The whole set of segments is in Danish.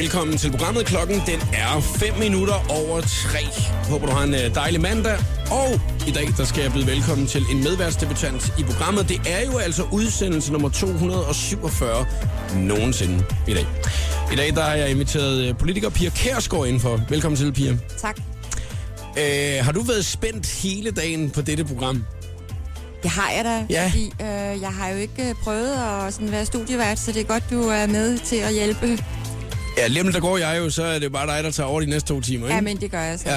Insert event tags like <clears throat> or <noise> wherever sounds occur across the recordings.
Velkommen til programmet. Klokken den er 5 minutter over 3. Håber du har en øh, dejlig mandag. Og i dag der skal jeg byde velkommen til en medværtsdebutant i programmet. Det er jo altså udsendelse nummer 247 nogensinde i dag. I dag der har jeg inviteret øh, politiker Pia Kærsgaard indenfor. Velkommen til, Pia. Tak. Øh, har du været spændt hele dagen på dette program? Det har jeg da, Ja. fordi øh, jeg har jo ikke øh, prøvet at sådan være studievært, så det er godt, du er med til at hjælpe. Ja, lige der går jeg jo, så er det bare dig, der tager over de næste to timer, ikke? Ja, men det gør jeg så.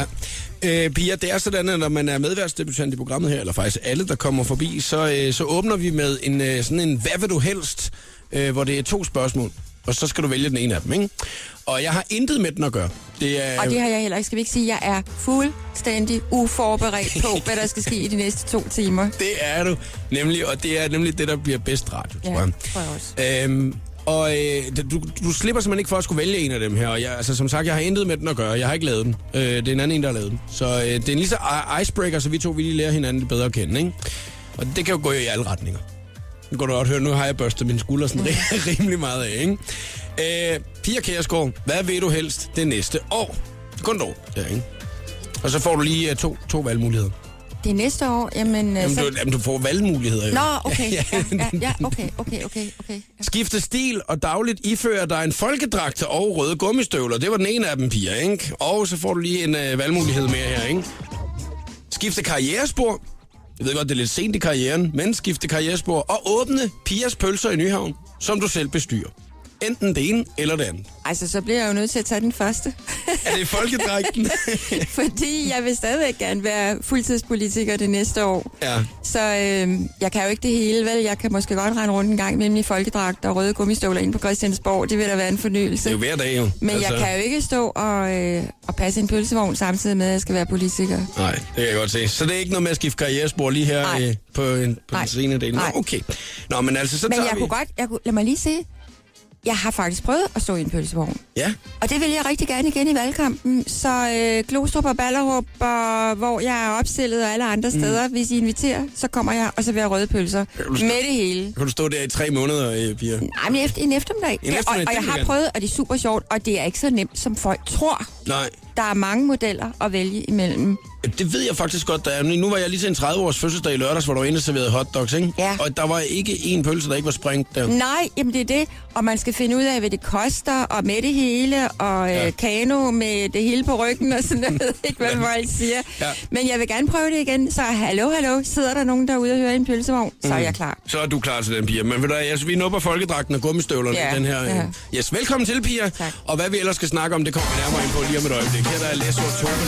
Ja. Øh, Pia, det er sådan, at når man er medværtsdebutant i programmet her, eller faktisk alle, der kommer forbi, så, øh, så åbner vi med en, øh, sådan en hvad vil du helst, øh, hvor det er to spørgsmål, og så skal du vælge den ene af dem, ikke? Og jeg har intet med den at gøre. Det er, Og det har jeg heller ikke. Skal vi ikke sige, at jeg er fuldstændig uforberedt på, <laughs> hvad der skal ske i de næste to timer? det er du nemlig, og det er nemlig det, der bliver bedst radio, tror Ja, jeg. tror jeg også. Øhm, og øh, du, du slipper simpelthen ikke for at skulle vælge en af dem her. Og jeg, altså, som sagt, jeg har intet med den at gøre. Jeg har ikke lavet den. Øh, det er en anden en, der har lavet den. Så øh, det er en lige så icebreaker, så vi to vi lige lærer hinanden lidt bedre at kende. Ikke? Og det kan jo gå i alle retninger. Nu kan du godt høre, nu har jeg børstet min skuldre sådan mm. <laughs> rimelig meget af. Ikke? Øh, Pia Kærsgaard, hvad vil du helst det næste år? Kun et år, ja, ikke? Og så får du lige uh, to, to valgmuligheder. Det er næste år, jamen... øh, Jamen, så... du, jamen, du får valgmuligheder. Jo. Nå, okay. <laughs> Ja, ja, ja, okay, okay, okay, okay. Skifte stil og dagligt iføre dig en folkedragt og røde gummistøvler. Det var den ene af dem, Pia, ikke? Og så får du lige en øh, valgmulighed mere her, ikke? Skifte karrierespor. Jeg ved godt, det er lidt sent i karrieren, men skifte karrierespor og åbne Pias pølser i Nyhavn, som du selv bestyrer. Enten det ene eller det andet. Altså, så bliver jeg jo nødt til at tage den første. Er det folkedragten? <laughs> Fordi jeg vil stadigvæk gerne være fuldtidspolitiker det næste år. ja. Så øh, jeg kan jo ikke det hele, vel? Jeg kan måske godt rende rundt en gang mellem i folkedragt og røde gummistøvler ind på Christiansborg. Det vil da være en fornyelse. Det er jo hver dag, jo. Men altså... jeg kan jo ikke stå og, øh, og passe en pølsevogn samtidig med, at jeg skal være politiker. Nej, det kan jeg godt se. Så det er ikke noget med at skifte karrierespor lige her Nej. øh, på, en, på Nej. den senere del? Nå, Nej. okay. Nå, men altså, så Men tager jeg vi... kunne godt, jeg kunne, lad mig lige se, jeg har faktisk prøvet at stå i en pølsevogn. Ja, Og det vil jeg rigtig gerne igen i valgkampen. Så øh, Glostrup og Ballerup, og, hvor jeg er opstillet og alle andre steder, hvis I inviterer, så kommer jeg og så vil jeg røde pølser. Mm. skal- Med det hele. kan du stå der i tre måneder, øh, Pia? Nej, men efter, en eftermiddag. En eftermiddag, og, det og jeg vil du har prøvet, og det er super sjovt, og det er ikke så nemt, som folk tror. Nej. Der er mange modeller at vælge imellem. Det ved jeg faktisk godt, der er. Nu var jeg lige til en 30-års fødselsdag i lørdags, hvor der var serverede hotdogs, ikke? Ja. Og der var ikke en pølse, der ikke var sprængt der. Nej, jamen det er det. Og man skal finde ud af, hvad det koster, og med det hele, og Ja. ja. øh, kano med det hele på ryggen, og sådan noget. <laughs> ikke hvad folk siger. Ja. Men jeg vil gerne prøve det igen. Så hallo, hallo, sidder der nogen derude og hører en pølsevogn, så er jeg klar. Så er du klar til den, Pia. Men ved du, altså, vi nupper folkedragten og gummistøvlerne Ja, den her. ja. øh, Yes, velkommen til, Pia. Tak. Og hvad vi ellers skal snakke om, det kommer vi nærmere ind på lige om et øjeblik. Her der er Læs og Tove.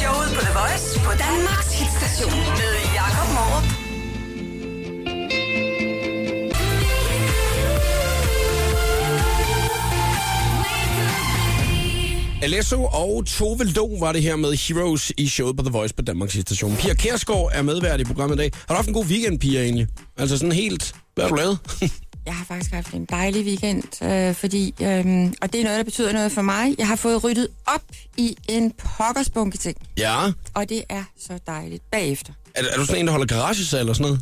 Showet på The Voice på Danmarks hitstation med Jakob Morup. Alesso og Tove Lo var det her med Heroes i showet på The Voice på Danmarks station. Pia Kærsgaard er medvært i programmet i dag. Har du haft en god weekend, Pia, egentlig? Altså sådan helt... Hvad har du lavet? <laughs> Jeg har faktisk haft en dejlig weekend, øh, fordi, øh, og det er noget, der betyder noget for mig. Jeg har fået ryddet op i en pokkersbunke ting, ja. og det er så dejligt bagefter. Er, er du sådan en, der holder garagesal eller sådan noget?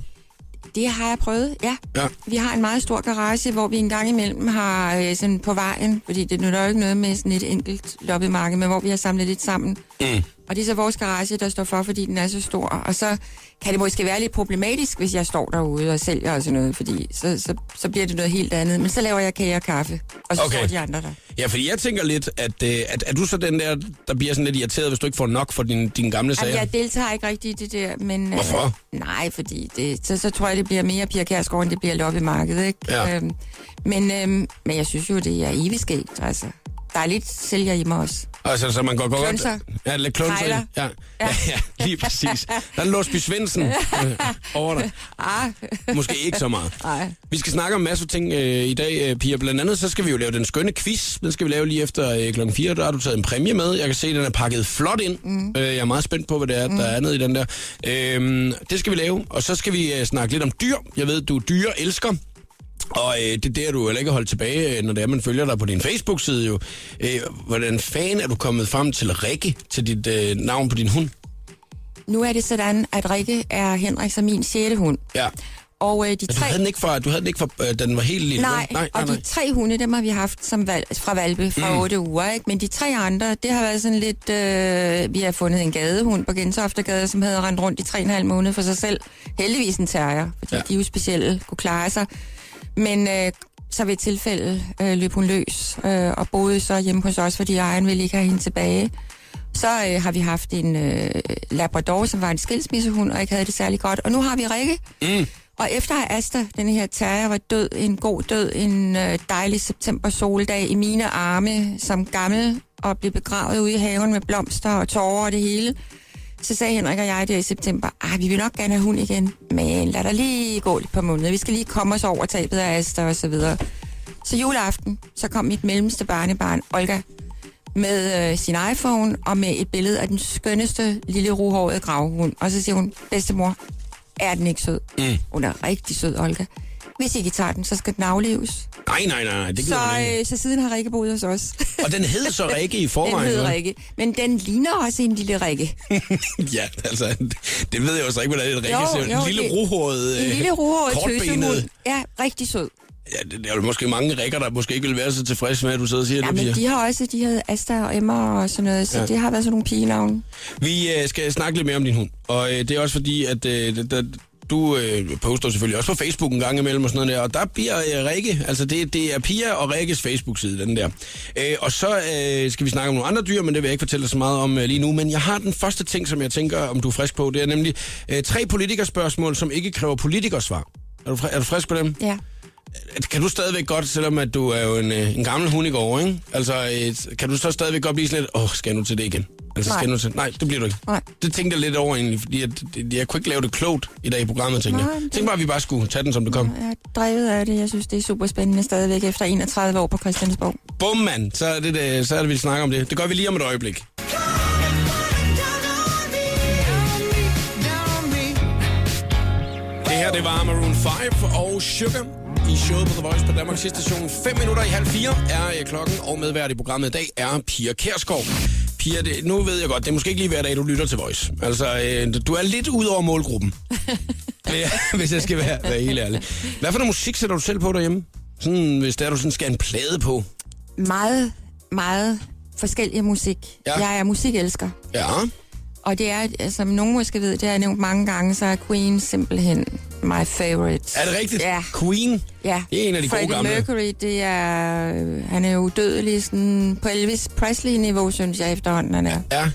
Det har jeg prøvet, ja. Ja. Vi har en meget stor garage, hvor vi en gang imellem har øh, sådan på vejen, fordi det nytter jo ikke noget med sådan et enkelt loppemarked, men hvor vi har samlet lidt sammen. Mm. Og det er så vores garage, der står for, fordi den er så stor. Og så kan det måske være lidt problematisk, hvis jeg står derude og sælger og sådan noget, fordi så, så, så bliver det noget helt andet. Men så laver jeg kage og kaffe, og så Okay. står de andre der. Ja, fordi jeg tænker lidt, at, øh, at er du så den der, der bliver sådan lidt irriteret, hvis du ikke får nok for din, dine gamle sager? Jamen, jeg deltager ikke rigtig i det der, men... øh, Hvorfor? nej, fordi det, så, så tror jeg, det bliver mere Pia Kjærsgaard, end det bliver loppemarkedet, ikke? Ja. Øhm, men, øhm, men jeg synes jo, det er evigt skægt, altså. Der er lidt sælger i mig også. Altså, så man går godt... Klunser. Ja, lidt klunser. Ja. Ja. ja, lige præcis. Der er Låsby Svendsen øh, over dig. Ah, Måske ikke så meget. nej. Vi skal snakke om masser af ting øh, i dag, øh, Pia. Blandt andet, så skal vi jo lave den skønne quiz. Den skal vi lave lige efter øh, klokken 4. Der har du taget en præmie med. Jeg kan se, at den er pakket flot ind. Mm. Øh, jeg er meget spændt på, hvad det er, der er nede i den der. Øh, det skal vi lave. Og så skal vi øh, snakke lidt om dyr. Jeg ved, du er dyre elsker. Og øh, det er der, du heller ikke holdt tilbage, øh, når det er, man følger dig på din Facebook-side jo. Øh, hvordan fan er du kommet frem til Rikke, til dit øh, navn på din hund? Nu er det sådan, at Rikke er Henriks og min sjette hund. Ja. Og øh, de Men Du tre... havde den ikke fra, du havde den ikke fra, øh, den var helt lille. Nej, vel? nej, og nej, de tre hunde, dem har vi haft som valg, fra valpe fra mm. 8 uger, ikke? Men de tre andre, det har været sådan lidt... Øh, vi har fundet en gadehund på Gentoftegade, som havde rendt rundt i 3,5 måneder for sig selv. Heldigvis en terrier, fordi ja. de er jo specielle, kunne klare sig. Men øh, så ved et tilfælde øh, løb hun løs øh, og boede så hjemme hos os, fordi ejeren ville ikke have hende tilbage. Så øh, har vi haft en øh, Labrador, som var en skilsmissehund, og ikke havde det særlig godt. Og nu har vi Rikke. Mm. Og efter at Asta, den her terrier, var død, en god død, en øh, dejlig september soldag i mine arme som gammel, og blev begravet ude i haven med blomster og tårer og det hele, så sagde Henrik og jeg der i september, ah, vi vil nok gerne have hund igen, men lad der lige gå et par måneder. Vi skal lige komme os over tabet af Asta og så videre. Så juleaften, så kom mit mellemste barnebarn, Olga, med øh, sin iPhone og med et billede af den skønneste lille ruhårede gravhund. Og så siger hun, bedstemor, er den ikke sød? Mm. Hun er rigtig sød, Olga. Hvis ikke I tager den, så skal den afleves. nej, nej, nej, det Så, gider man ikke. øh, så siden har Rikke boet hos os. Og den hed så Rikke i <laughs> den forvejen. hedder vel? Rikke. Men den ligner også en lille Rikke. <laughs> ja, altså, det ved jeg jo så ikke, hvordan det er Rikke Jo, ser. jo, En lille det- ruhåret, En øh, lille ruhåret kortbenet. Ja, rigtig sød. Ja, det, det er jo måske mange rikker, der måske ikke vil være så tilfredse med, at du sidder og siger Ja, det, men de har også, de havde Asta og Emma og sådan noget, så Ja. det har været sådan nogle pigenavne. Vi øh, skal snakke lidt mere om din hund, og øh, det er også fordi, at øh, da, du øh, poster selvfølgelig også på Facebook en gang imellem og sådan noget der, og der bliver øh, Rikke, altså det, det er Pia og Rikkes Facebook-side, den der. Øh, og så øh, skal vi snakke om nogle andre dyr, men det vil jeg ikke fortælle dig så meget om øh, lige nu. Men jeg har den første ting, som jeg tænker, om du er frisk på, det er nemlig øh, tre politikerspørgsmål, som ikke kræver politikersvar. Er du, er du frisk på dem? Ja. Kan du stadigvæk godt, selvom at du er jo en, øh, en gammel hund i går, ikke? Altså, et, kan du så stadigvæk godt blive sådan lidt, åh, skal jeg nu til det igen? Altså, Nej. jeg til... Nej, det bliver du ikke. Nej. Det tænkte jeg lidt over egentlig, fordi at, det- jeg kunne ikke lave det klogt i dag i programmet, tænkte Nej, jeg. det- Tænk bare, at vi bare skulle tage den, som det kom. Jeg er drevet af det. Jeg synes, det er super spændende stadigvæk efter 31 år på Christiansborg. Bum, mand! Så er det, det, så er det, vi snakker om det. Det gør vi lige om et øjeblik. Det her, det var Maroon 5 og Sugar i showet på The Voice på Danmarks station. 5 minutter i halv fire er øh, klokken, og medvært i programmet i dag er Pia Kærsgaard. Pia, det, nu ved jeg godt, det er måske ikke lige hver dag, du lytter til Voice. Altså, øh, du er lidt ud over målgruppen. <laughs> Hvis jeg skal være, være helt ærlig. Hvad for noget musik sætter du selv på derhjemme? Sådan, hvis der du sådan skal have en plade på. Meget, meget forskellig musik. Ja. Jeg er musikelsker. Ja. Og det er, som nogen måske ved, det har jeg nævnt mange gange, så er Queen simpelthen my favorite. Er det rigtigt? Ja. Queen? Ja. Det er en af de gode Freddie gamle. Mercury, det er, han er jo udødelig sådan, på Elvis Presley-niveau, synes jeg efterhånden, han er. Ja. Øh,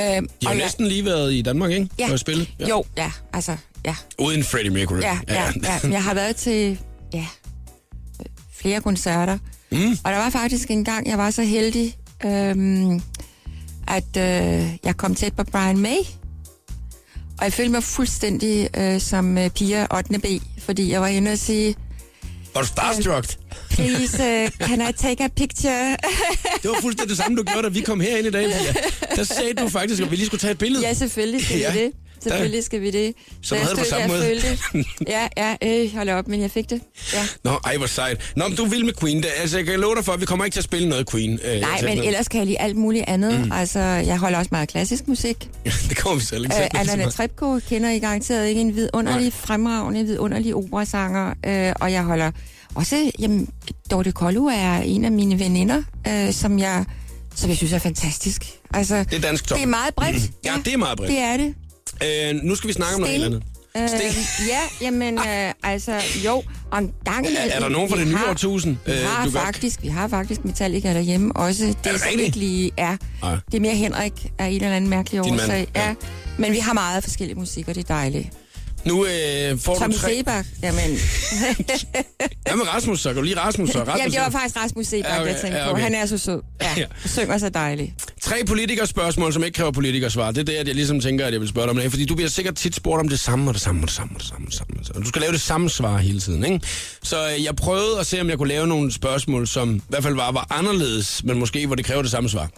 De har jo jeg- næsten lige været i Danmark, ikke? Ja. Og spille. Ja. Jo, ja, altså, ja. Uden Freddie Mercury. Ja, ja, ja. Jeg har været til, ja, flere koncerter. Mm. Og der var faktisk en gang, jeg var så heldig, øhm, at øh, jeg kom tæt på Brian May. Og jeg følte mig fuldstændig øh, som øh, Pia 8. B, fordi jeg var inde og sige, Var du starstruck? please, uh, can I take a picture? <laughs> Det var fuldstændig det samme, du gjorde, da vi kom herind i dag. Pia. Der sagde du faktisk, at vi lige skulle tage et billede. ja, selvfølgelig skal Ja. det. Selvfølgelig skal vi det. Så du havde det på samme måde? <laughs> Ja, ja, øh, hold op, men jeg fik det. Ja. Nå, ej, hvor sejt. Nå, men du vil med Queen. Det, altså, jeg kan love dig for, at vi kommer ikke til at spille noget Queen. Øh, Nej, men noget. ellers kan jeg lide alt muligt andet. Mm. Altså, jeg holder også meget klassisk musik. <laughs> det kommer vi selv ikke Øh, til. Anna Trebko kender I garanteret ikke en vidunderlig, fremragende, vidunderlig operasanger. Øh, og jeg holder også, jamen, Dorte Kollo er en af mine veninder, øh, som jeg som jeg synes er fantastisk. Altså, Det er dansk top. det er meget bredt. Ja, det er meget bredt. Det er det. Øh, nu skal vi snakke om noget andet. Øh, ja, jamen, øh, altså, jo, om gang Er, er der nogen fra det nye årtusind? Vi øh, har du godt- faktisk, vi har faktisk Metallica derhjemme også. Det det er, som rigtigt? ikke lige er. Nej. Det er mere Henrik af en eller anden mærkelig årsag. ja. Ja. Men vi har meget forskellig musik, og det er dejligt. Nu øh, får Tommy du tre... Sebak, jamen, <laughs> med Rasmus så? Kan du lige Rasmus så? Rasmus jamen, det var faktisk Rasmus Sebak, Ja, okay, jeg tænkte ja, på. okay. Han er så sød. Ja, Ja. synger så dejligt. Tre politikerspørgsmål, som ikke kræver politikersvar. Det er det, jeg ligesom tænker, at jeg vil spørge dig om det. Fordi du bliver sikkert tit spurgt om det samme, og det samme, og det samme, og det samme, og det samme. Og du skal lave det samme svar hele tiden, ikke? Så øh, jeg prøvede at se, om jeg kunne lave nogle spørgsmål, som i hvert fald var, var anderledes, men måske hvor det kræver det samme svar.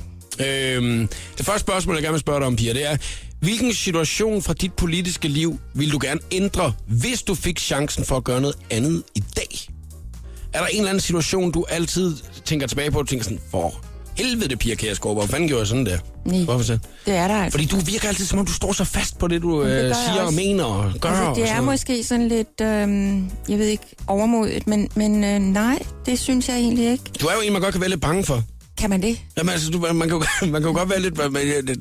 Øhm, det første spørgsmål, jeg gerne vil spørge dig om, Pia, det er, hvilken situation fra dit politiske liv vil du gerne ændre, hvis du fik chancen for at gøre noget andet i dag? Er der en eller anden situation, du altid tænker tilbage på, og tænker sådan, for helvede, Pia Kærsgaard, hvor fanden gjorde jeg sådan der? Nej. Hvorfor så? Det er der altså. Fordi du virker altid, som om du står så fast på det, du det øh, siger og mener og gør. altså, og det sådan er noget. måske sådan lidt, øh, jeg ved ikke, overmodigt, men, men øh, nej, det synes jeg egentlig ikke. Du er jo en, man godt kan være lidt bange for. Kan man det? Jamen altså, du, man, kan jo, <laughs> man kan jo godt være lidt... Man,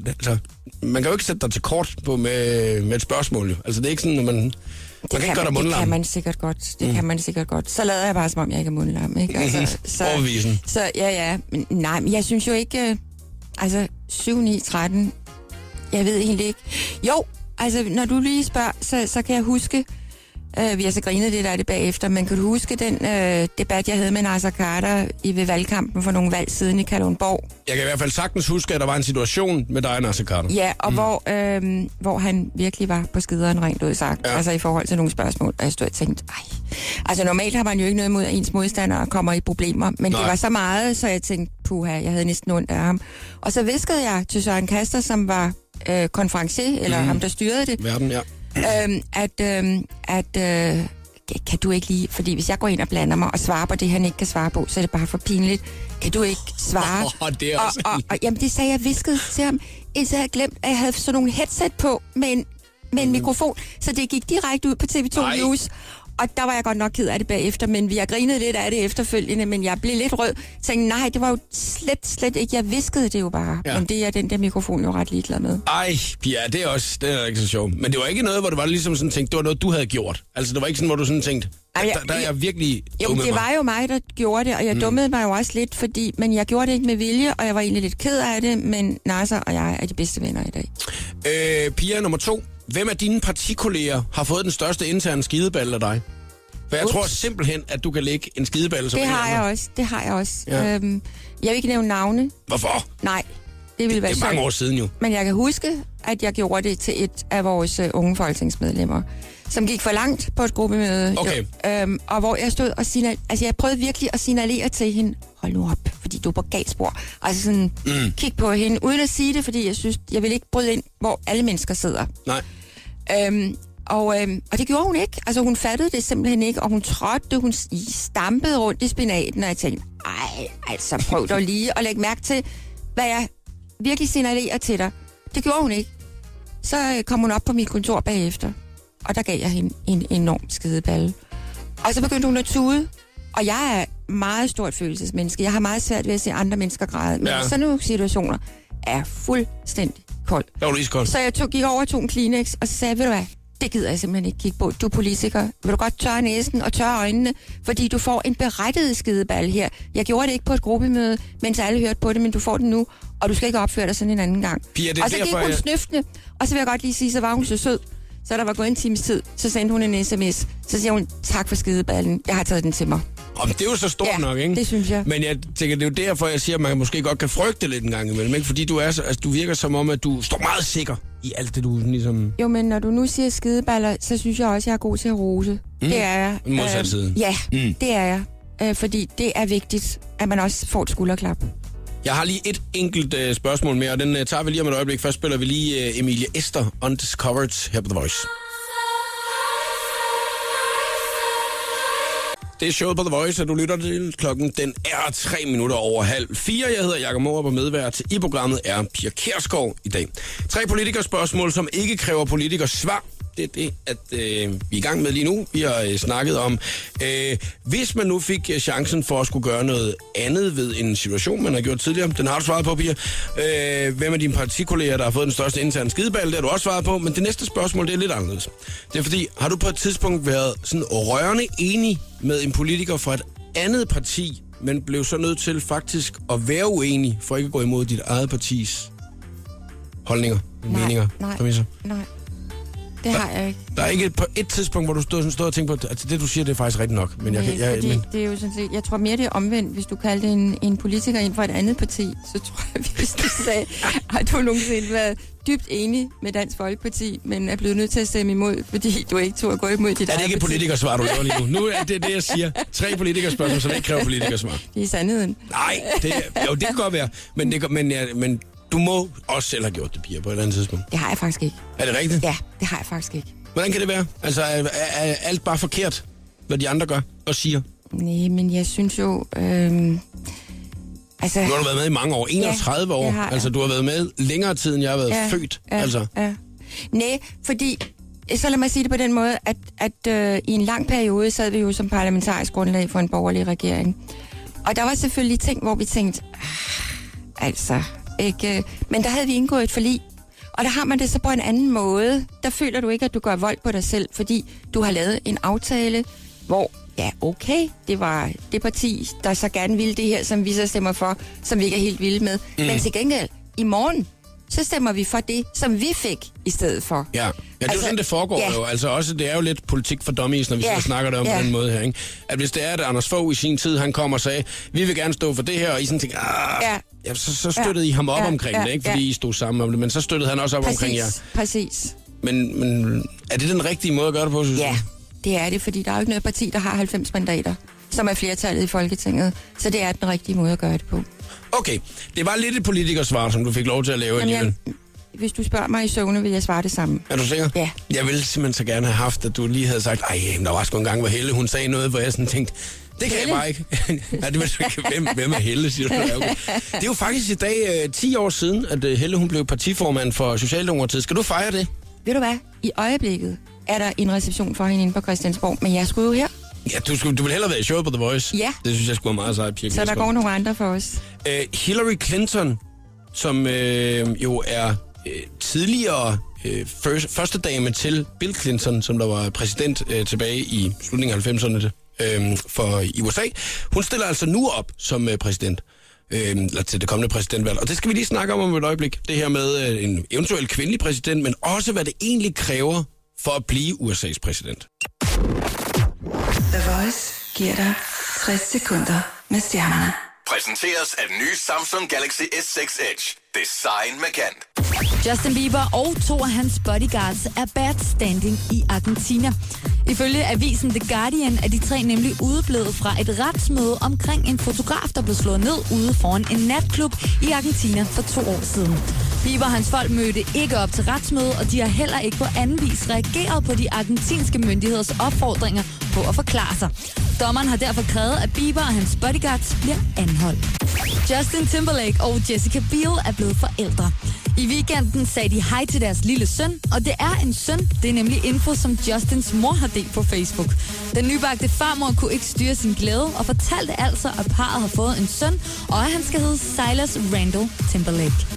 altså, man kan jo ikke sætte dig til kort på med, med et spørgsmål. jo. Altså, det er ikke sådan, at man... Det Man kan ikke gøre dig det kan man sikkert godt. Det mm. kan man sikkert godt. Så lader jeg bare, som om jeg ikke er mundlam. Ikke? Altså, <laughs> så, Overbevisende. så ja, ja. Men, nej, men jeg synes jo ikke... Øh, altså, 7, 9, 13... Jeg ved egentlig ikke. Jo, altså, når du lige spørger, så, så kan jeg huske... Øh, vi har så grinet lidt af det bagefter, men kan du huske den øh, debat, jeg havde med Nasser Carter i ved valgkampen for nogle valg siden i Kalundborg? Jeg kan i hvert fald sagtens huske, at der var en situation med dig Nasser Carter. Ja, og mm. hvor, øh, hvor han virkelig var på skideren rent ud sagt. Ja. Ja. Altså i forhold til nogle spørgsmål. Og jeg stod og tænkte, ej. Altså normalt har man jo ikke noget imod, at ens modstandere kommer i problemer. Men Nej. det var så meget, så jeg tænkte, puha, jeg havde næsten ondt af ham. Og så viskede jeg til Søren Kaster, som var øh, konferencier, eller mm. ham, der styrede det, Verden, ja. Øhm, at, øhm, at øh, kan- du ikke lige, fordi hvis jeg går ind og blander mig og svarer på det, han ikke kan svare på, så er det bare for pinligt. Kan du ikke svare? Åh, det er og, også- og, og, jamen, det sagde jeg visket til ham, indtil jeg havde glemt, at jeg havde sådan nogle headset på med en, med en mikrofon, så det gik direkte ud på TV2 Nej. News. Og der var jeg godt nok ked af det bagefter, men vi har grinet lidt af det efterfølgende, men jeg blev lidt rød. Tænkte, nej, det var jo slet, slet ikke. Jeg viskede det jo bare. Ja. Men det er den der mikrofon jo ret ligeglad med. Ej, Pia, det er også det er ikke så sjovt. Men det var ikke noget, hvor det var ligesom sådan tænkt, det var noget, du havde gjort. Altså, det var ikke sådan, hvor du sådan tænkte, Ej, der, der er jeg virkelig Jo, det mig. var jo mig, der gjorde det, og jeg mm. dummede mig jo også lidt, fordi, men jeg gjorde det ikke med vilje, og jeg var egentlig lidt ked af det, men Nasser og jeg er de bedste venner i dag. Øh, Pia nummer to. Hvem af dine partikolleger har fået den største interne skideball af dig? For jeg Ups. tror simpelthen, at du kan lægge en skideball som Det har jeg også, det har jeg også. Ja. Øhm, jeg vil ikke nævne navne, Hvorfor? nej, det ville være Det er mange år siden jo. Men jeg kan huske, at jeg gjorde det til et af vores uh, unge folketingsmedlemmer, som gik for langt på et gruppemøde. Okay. Jo, øhm, og hvor jeg stod og signal... Altså, jeg prøvede virkelig at signalere til hende, hold nu op, fordi du er på galt spor. Altså sådan, mm. kig på hende, uden at sige det, fordi jeg synes, jeg vil ikke bryde ind, hvor alle mennesker sidder. Nej. Øhm, og, øhm, og det gjorde hun ikke. Altså, hun fattede det simpelthen ikke, og hun trådte, hun stampede rundt i spinaten, og jeg tænkte, ej, altså prøv dog lige at lægge mærke til, hvad jeg virkelig signalerer til dig. Det gjorde hun ikke. Så øh, kom hun op på mit kontor bagefter, og der gav jeg hende en enorm skideballe. Og så begyndte hun at tude, og jeg er meget stort følelsesmenneske. Jeg har meget svært ved at se andre mennesker græde, men Ja. sådan nogle situationer er fuldstændig kold. Der var du iskold. Så jeg tog, gik over og tog en Kleenex, og så sagde ved du hvad, det gider jeg simpelthen ikke kigge på. Du er politiker. Vil du godt tørre næsen og tørre øjnene, fordi du får en berettiget skideball her. Jeg gjorde det ikke på et gruppemøde, mens alle hørte på det, men du får den nu, og du skal ikke opføre dig sådan en anden gang. Pia, det og så gik derfor, hun jeg- snøftende, og så vil jeg godt lige sige, så var hun så sød. Så der var gået en times tid, så sendte hun en sms. Så siger hun, tak for skideballen, jeg har taget den til mig. Om det er jo så stort Ja, nok, ikke? det synes jeg. Men jeg tænker, det er jo derfor, jeg siger, at man måske godt kan frygte lidt en gang imellem, ikke? Fordi du, er så, altså, du virker som om, at du står meget sikker i alt det, du ligesom... Jo, men når du nu siger skideballer, så synes jeg også, at jeg er god til at rose. Mm. Det er jeg. Modsat Øhm, side. Ja, Mm. det er jeg. Øh, fordi det er vigtigt, at man også får et skulderklap. Jeg har lige et enkelt øh, spørgsmål mere, og den øh, tager vi lige om et øjeblik. Først spiller vi lige øh, Emilie Esther, Undiscovered, her på The Voice. Det er showet på The Voice, og du lytter til klokken. Den er tre minutter over halv fire. Jeg hedder Jakob Morup, og medvært i programmet er Pia Kærsgaard i dag. Tre politikerspørgsmål, som ikke kræver politikers svar. Det er det, at øh, vi er i gang med lige nu. Vi har øh, snakket om, øh, hvis man nu fik øh, chancen for at skulle gøre noget andet ved en situation, man har gjort tidligere. Den har du svaret på, Pia. Øh, hvem er dine partikolleger, der har fået den største interne skideball? Det har du også svaret på. Men det næste spørgsmål, det er lidt anderledes. Det er fordi, har du på et tidspunkt været sådan rørende enig med en politiker fra et andet parti, men blev så nødt til faktisk at være uenig, for ikke at gå imod dit eget partis holdninger, meninger, nej, præmisser? nej. Det har jeg ikke. Der er ikke på et tidspunkt, hvor du stod, sådan, stod og tænkte på, at det du siger, det er faktisk rigtigt nok. Men jeg, Nej, kan- jeg, fordi men, det er jo sådan set, jeg tror mere, det er omvendt. Hvis du kaldte en, en politiker ind fra et andet parti, så tror jeg, <laughs> hvis du sagde, har du nogensinde været dybt enig med Dansk Folkeparti, men er blevet nødt til at stemme imod, fordi du ikke tog at gå imod dit er det ikke et politikersvar, du laver lige nu? <laughs> Nu er det det, jeg siger. Tre politikerspørgsmål, som ikke kræver politikersvar. Det er sandheden. Nej, det, jo, det kan godt være. Men, det, men, ja, men du må også selv have gjort det, Pia, på et eller andet tidspunkt. Det har jeg faktisk ikke. Er det rigtigt? Ja, det har jeg faktisk ikke. Hvordan kan det være? Altså, er, er, er alt bare forkert, hvad de andre gør og siger? Nej, men jeg synes jo, øhm, Altså, Nu har du været med i mange år, 31 Ja, år. har. Altså, du har været med længere tid, end jeg har været ja, født. Ja, altså. ja. Nej, fordi, så lad mig sige det på den måde, at, at øh, i en lang periode sad vi jo som parlamentarisk grundlag for en borgerlig regering. Og der var selvfølgelig ting, hvor vi tænkte, ah, altså, ikke? Men der havde vi indgået et forlig. Og der har man det så på en anden måde. Der føler du ikke, at du gør vold på dig selv, fordi du har lavet en aftale, hvor, ja, okay, det var det parti, der så gerne ville det her, som vi så stemmer for, som vi ikke er helt vilde med. Mm. Men til gengæld, i morgen, så stemmer vi for det, som vi fik i stedet for. Ja, ja det er Altså, jo sådan, det foregår ja. jo. Altså også, det er jo lidt politik for dummies, når vi Ja, snakker det om ja. på den måde her. Ikke? At hvis det er, at Anders Fogh i sin tid, han kom og sagde, vi vil gerne stå for det her, og I sådan tænkte, ah, Ja. ja. så, så støttede Ja. I ham op Ja, omkring ja, det, ikke? fordi ja. I stod sammen om det, men så støttede han også op omkring jer. Præcis, præcis. Men, men er det den rigtige måde at gøre det på, synes Ja, det er det, fordi der er jo ikke noget parti, der har 90 mandater, som er flertallet i Folketinget. Så det er den rigtige måde at gøre det på. Okay, det var lidt et politikersvar, som du fik lov til at lave Jamen, alligevel. jeg, hvis du spørger mig i søvne, vil jeg svare det samme. Er du sikker? Ja. Jeg ville simpelthen så gerne have haft, at du lige havde sagt, ej, der var sgu en gang, hvor Helle, hun sagde noget, hvor jeg sådan tænkte, det kan Helle? jeg bare ikke. <laughs> ja, det var ikke. Hvem, hvem er Helle, siger du? Okay. <laughs> Det er jo faktisk i dag øh, 10 år siden, at øh, Helle hun blev partiformand for Socialdemokratiet. Skal du fejre det? Ved du hvad? I øjeblikket er der en reception for hende inde på Christiansborg, men jeg skulle jo her, Ja, du, skulle, du vil hellere være i showet på The Voice. Ja. Det synes jeg skulle være meget sejt, Pia så der går nogle andre for os. Øh, Hillary Clinton, som øh, jo er øh, tidligere øh, først, første dame til Bill Clinton, som der var præsident øh, tilbage i slutningen af 90'erne øh, for i USA. Hun stiller altså nu op som øh, præsident. Øh, eller til det kommende præsidentvalg. Og det skal vi lige snakke om om et øjeblik. Det her med øh, en eventuel kvindelig præsident, men også hvad det egentlig kræver for at blive USA's præsident. The Voice giver dig 60 sekunder med stjernerne. Præsenteres af den nye Samsung Galaxy S6 Edge. Design med kant. Justin Bieber og to af hans bodyguards er bad standing i Argentina. Ifølge avisen The Guardian er de tre nemlig udeblevet fra et retsmøde omkring en fotograf, der blev slået ned ude foran en natklub i Argentina for to år siden. Bieber og hans folk mødte ikke op til retsmødet, og de har heller ikke på anden vis reageret på de argentinske myndigheders opfordringer på at forklare sig. Dommeren har derfor krævet, at Bieber og hans bodyguards bliver anholdt. Justin Timberlake og Jessica Biel er blevet forældre. I weekenden sagde de hej til deres lille søn, og det er en søn. Det er nemlig info, som Justins mor har delt på Facebook. Den nybagte farmor kunne ikke styre sin glæde og fortalte altså, at parret har fået en søn, og at han skal hedde Silas Randall Timberlake.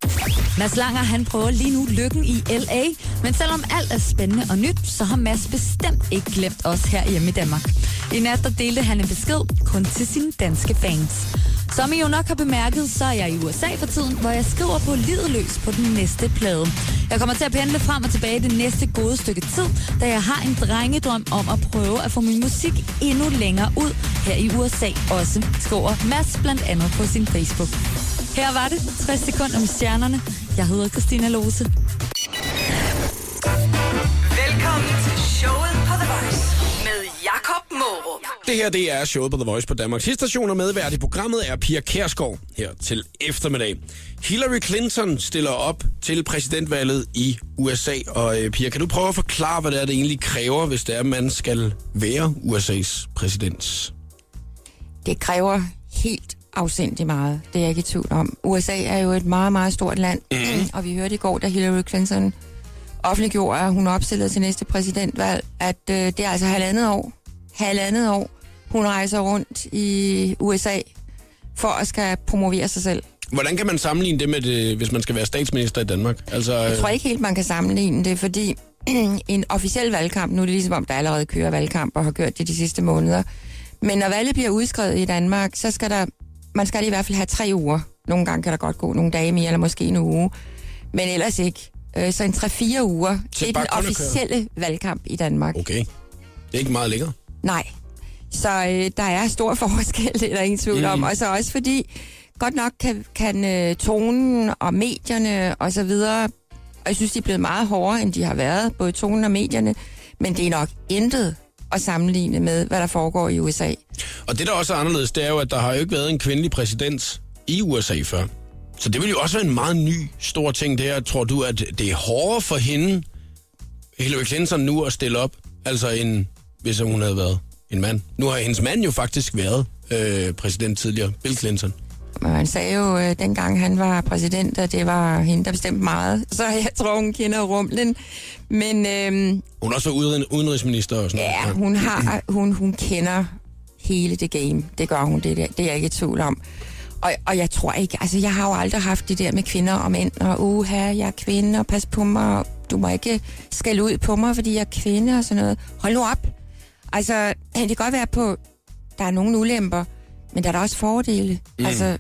Mads Langer han prøver lige nu lykken i L.A., men selvom alt er spændende og nyt, så har Mads bestemt ikke glemt os her hjemme i Danmark. I nat der delte han en besked kun til sine danske fans. Som I jo nok har bemærket, så er jeg i USA for tiden, hvor jeg skriver på livet løs på den næste plade. Jeg kommer til at pendle frem og tilbage det næste gode stykke tid, da jeg har en drengedrøm om at prøve at få min musik endnu længere ud her i USA også, skriver Mads blandt andet på sin Facebook. Her var det 60 sekunder om stjernerne. Jeg hedder Christina Lose. Det her, det er showet på The Voice på Danmarks station, og medvært i programmet er Pia Kærsgaard her til eftermiddag. Hillary Clinton stiller op til præsidentvalget i USA, og øh, Pia, kan du prøve at forklare, hvad det er, det egentlig kræver, hvis det er, at man skal være USA's præsident? Det kræver helt afsindig meget. Det er jeg ikke i tvivl om. USA er jo et meget, meget stort land, mm. <clears throat> og vi hørte i går, da Hillary Clinton offentliggjorde, at hun opstillede til næste præsidentvalg, at øh, det er altså halvandet år. Halvandet år. Hun rejser rundt i USA for at skal promovere sig selv. Hvordan kan man sammenligne det med, det, hvis man skal være statsminister i Danmark? Altså, Jeg tror ikke helt, man kan sammenligne det, fordi <clears throat> en officiel valgkamp, nu er det ligesom om, der allerede kører valgkamp og har gjort det de sidste måneder. Men når valget bliver udskrevet i Danmark, så skal der, man skal i hvert fald have tre uger. Nogle gange kan der godt gå nogle dage mere, eller måske en uge. Men ellers ikke. Øh, Så en 3-4 uger til bare den officielle valgkamp i Danmark. Okay. Det er ikke meget længere. Nej. Så øh, der er stor <laughs> forskel, det er der ingen tvivl om. Og så også fordi, godt nok kan, kan øh, tonen og medierne og så videre, og jeg synes, de er blevet meget hårdere, end de har været, både tonen og medierne, men det er nok intet at sammenligne med, hvad der foregår i USA. Og det, der også er anderledes, det er jo, at der har jo ikke været en kvindelig præsident i USA før. Så det vil jo også være en meget ny, stor ting. Det her, tror du, at det er hårdere for hende, Hillary Clinton, nu at stille op, altså end hvis hun havde været en mand. Nu har hendes mand jo faktisk været øh, præsident tidligere, Bill Clinton. Han sagde jo, øh, dengang han var præsident, at det var hende, der bestemte meget. Så jeg tror, hun kender rumlen. Men øhm, Hun er også uden, udenrigsminister og sådan ja, noget. hun, har, hun, hun kender hele det game. Det gør hun, det, det er jeg ikke i tvivl om. Og, og jeg tror ikke, altså jeg har jo aldrig haft det der med kvinder og mænd, og uha, jeg er kvinde, og pas på mig, og du må ikke skælde ud på mig, fordi jeg er kvinde og sådan noget. Hold nu op. Altså, det kan godt være på, der er nogle ulemper, men der er der også fordele. Mm. Altså,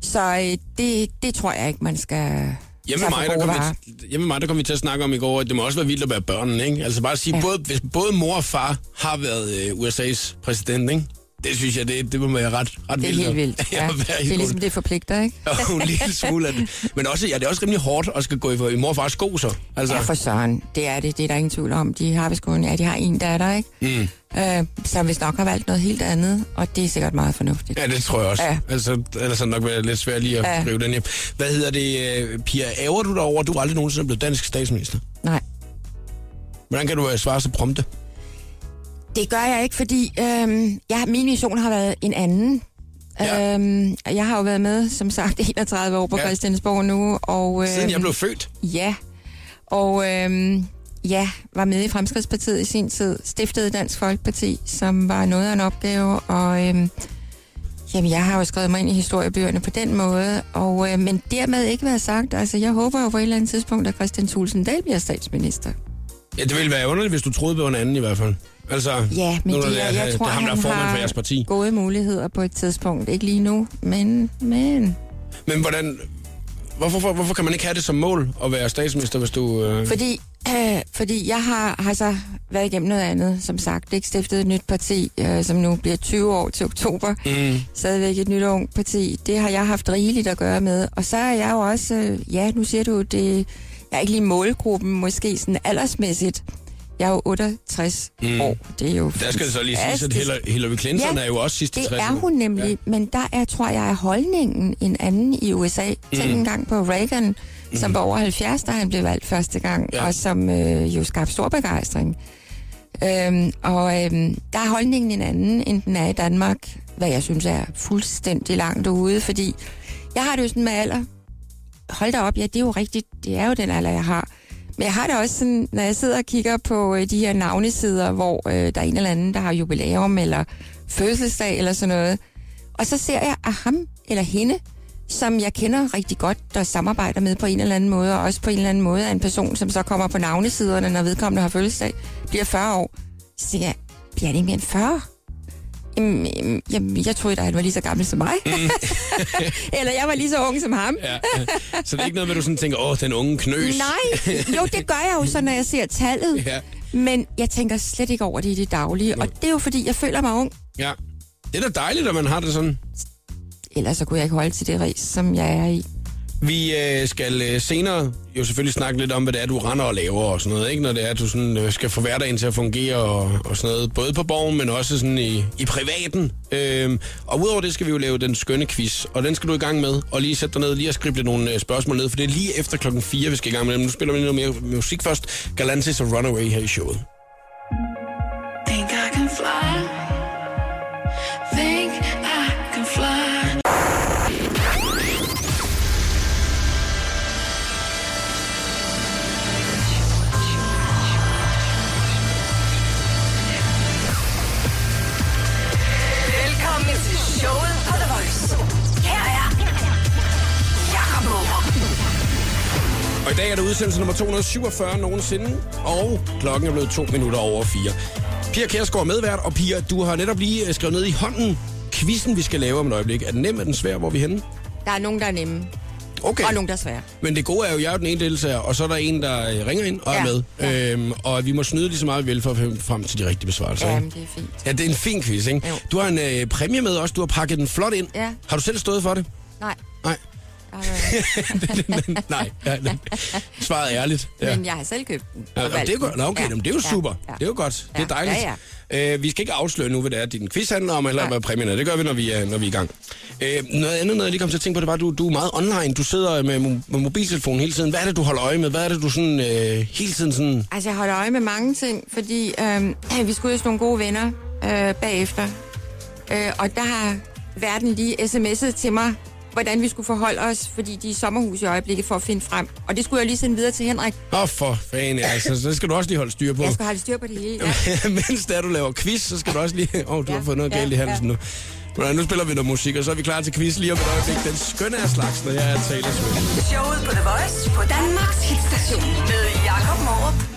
så øh, det, det tror jeg ikke, man skal Hjemme mig, der kom vi, hjemme mig, der kom vi til at snakke om i går, at det må også være vildt at være børn, ikke? Altså bare at sige. Ja. både, hvis både mor og far har været øh, USA's præsident, ikke? Det synes jeg, det, det må være ret, ret Det er vildt. helt vildt. <laughs> Ja, Det er ligesom, det forpligter, ikke? <laughs> Jo, en lille smule af det. Men også, ja, det er også rimelig hårdt at skal gå i, i mor og fars sko, så. Altså, Ja, for søren. Det er det. Det er der ingen tvivl om. De har vist kun, ja, de har en datter, ikke? Mm. Øh, som vist nok har valgt noget helt andet, og det er sikkert meget fornuftigt. Ja, det tror jeg også. Ja. Altså, ellers er det nok være lidt svært lige at ja. Den hjem. Hvad hedder det, øh, Pia? Ærger du dig over, at du aldrig nogensinde er blevet dansk statsminister? Nej. Hvordan kan du øh, svare så prompte? Det gør jeg ikke, fordi øhm, ja, min mission har været en anden. Ja. Øhm, jeg har jo været med, som sagt, 31 år på Ja. Christiansborg nu. Og, øhm, Siden jeg blev født. Ja, og øhm, ja, var med i Fremskridspartiet i sin tid, stiftede Dansk Folkeparti, som var noget af en opgave, og øhm, jamen, jeg har jo skrevet mig ind i historiebøgerne på den måde, og, øh, men dermed ikke været sagt, altså jeg håber jo på et eller andet tidspunkt, at Christian Thulsen Dahl bliver statsminister. Ja, det ville være underligt, hvis du troede på en anden i hvert fald. Altså, Ja, men nu, det, jeg, jeg tror, det er ham, der er formand for jeres parti. gode muligheder på et tidspunkt. Ikke lige nu, men, men Men hvordan... Hvorfor, hvorfor, hvorfor kan man ikke have det som mål at være statsminister, hvis du... Øh... Fordi, øh, fordi jeg har, har så været igennem noget andet, som sagt. Ikke stiftet et nyt parti, øh, som nu bliver 20 år til oktober. Mm. Stadigvæk et nyt ung parti. Det har jeg haft rigeligt at gøre med. Og så er jeg jo også, øh, ja, nu siger du, det, jeg er ikke lige målgruppen, måske sådan aldersmæssigt. Jeg er jo 68 Mm. mm. år. Det er jo Der skal det så lige sige, at. Hillary, Hillary Clinton Ja, er jo også sidste Det 60 er hun nemlig, ja. men der er, tror jeg, er holdningen en anden i USA. Mm. Tænk en gang på Reagan, mm. som var over 70, da han blev valgt første gang, ja. og som øh, jo skabte stor begejstring. Øhm, og øhm, der er holdningen en anden, end den er i Danmark, hvad jeg synes er fuldstændig langt ude, fordi jeg har det jo sådan med alder. Hold da op, ja, det er jo rigtigt, det er jo den alder, jeg har. Men jeg har det også sådan, når jeg sidder og kigger på øh, de her navnesider, hvor øh, der er en eller anden, der har jubilæum eller fødselsdag eller sådan noget. Og så ser jeg, at ham eller hende, som jeg kender rigtig godt, der samarbejder med på en eller anden måde, og også på en eller anden måde er en person, som så kommer på navnesiderne, når vedkommende har fødselsdag, bliver 40 år. Så siger jeg, bliver det ikke mere end 40? Jamen, jamen, jamen, jeg troede da, han var lige så gammel som mig. <laughs> eller jeg var lige så ung som ham. Ja. Så det er ikke noget med, at du sådan tænker, åh, den unge knøs. Nej, jo, det gør jeg jo så, når jeg ser tallet. Ja, Men jeg tænker slet ikke over det i det daglige. Og det er jo fordi, jeg føler mig ung. ja. Det er da dejligt, at man har det sådan. Ellers så kunne jeg ikke holde til det race, som jeg er i. Vi øh, skal øh, senere jo selvfølgelig snakke lidt om, hvad det er, du render og laver og sådan noget, ikke? Når det er, at du sådan, øh, skal få hverdagen til at fungere og, og sådan noget. Både på borgen, men også sådan i, i privaten. Øhm, og udover det skal vi jo lave den skønne quiz, og den skal du i gang med. Og lige sætte dig ned lige og skrive nogle øh, spørgsmål ned, for det er lige efter klokken 4, vi skal i gang med dem. Nu spiller vi noget mere musik først. Galantis og Runaway her i showet. Er det udsendelse nummer 247 nogensinde, og klokken er blevet to minutter over fire. Pia Kærsgaard er medvært, og Pia, du har netop lige øh, skrevet ned i hånden quizzen, vi skal lave om et øjeblik. Er den nem, er den svær, hvor er vi henne? Der er nogen, der er nemme, Okay. og nogen, der er svære. Men det gode er jo, at jeg er den ene deltager, og så er der en, der øh, ringer ind og er Ja. med. Ja. Øhm, og vi må snyde lige så meget, vi vil for at finde frem til de rigtige besvarelser. Ja, ikke? men det er fint. Ja, det er en fin quiz, ikke? Jo. Du har en øh, præmie med også, du har pakket den flot ind. Ja. Har du selv stået for det? Nej. Nej. <laughs> Nej. Ja, svaret er ærligt. Ja. Men jeg har selv købt den. Ja, ja, det er godt. Nå, okay, Ja, ja, det er jo ja, super. ja. Det er jo godt. Det er Ja, dejligt. ja, Øh, vi skal ikke afsløre nu, hvad det er, din quiz handler om, eller Nej. hvad præmien er. Det gør vi, når vi er, når vi er i gang. Øh, noget andet, noget jeg lige kom til at tænke på, det var, at du, du er meget online. Du sidder med, med mobiltelefonen hele tiden. Hvad er det, du holder øje med? Hvad er det, du sådan, øh, hele tiden sådan... Altså, jeg holder øje med mange ting, fordi øh, vi skulle ud hos nogle gode venner øh, bagefter. Øh, og der har verden lige sms'et til mig hvordan vi skulle forholde os, fordi de er i sommerhus i øjeblikket for at finde frem. Og det skulle jeg lige sende videre til Henrik. Åh, oh, for fanden, altså, så skal du også lige holde styr på. Jeg skal have styr på det hele. Ja. <laughs> Mens der du laver quiz, så skal du også lige... Åh, oh, du Ja, har fået noget ja, galt i halsen ja. nu. Men nu spiller vi noget musik, og så er vi klar til quiz lige om et øjeblik. Den skønne af slags, når jeg er Taylor Swift. Showet på The Voice på Danmarks hitstation med Jakob Morup.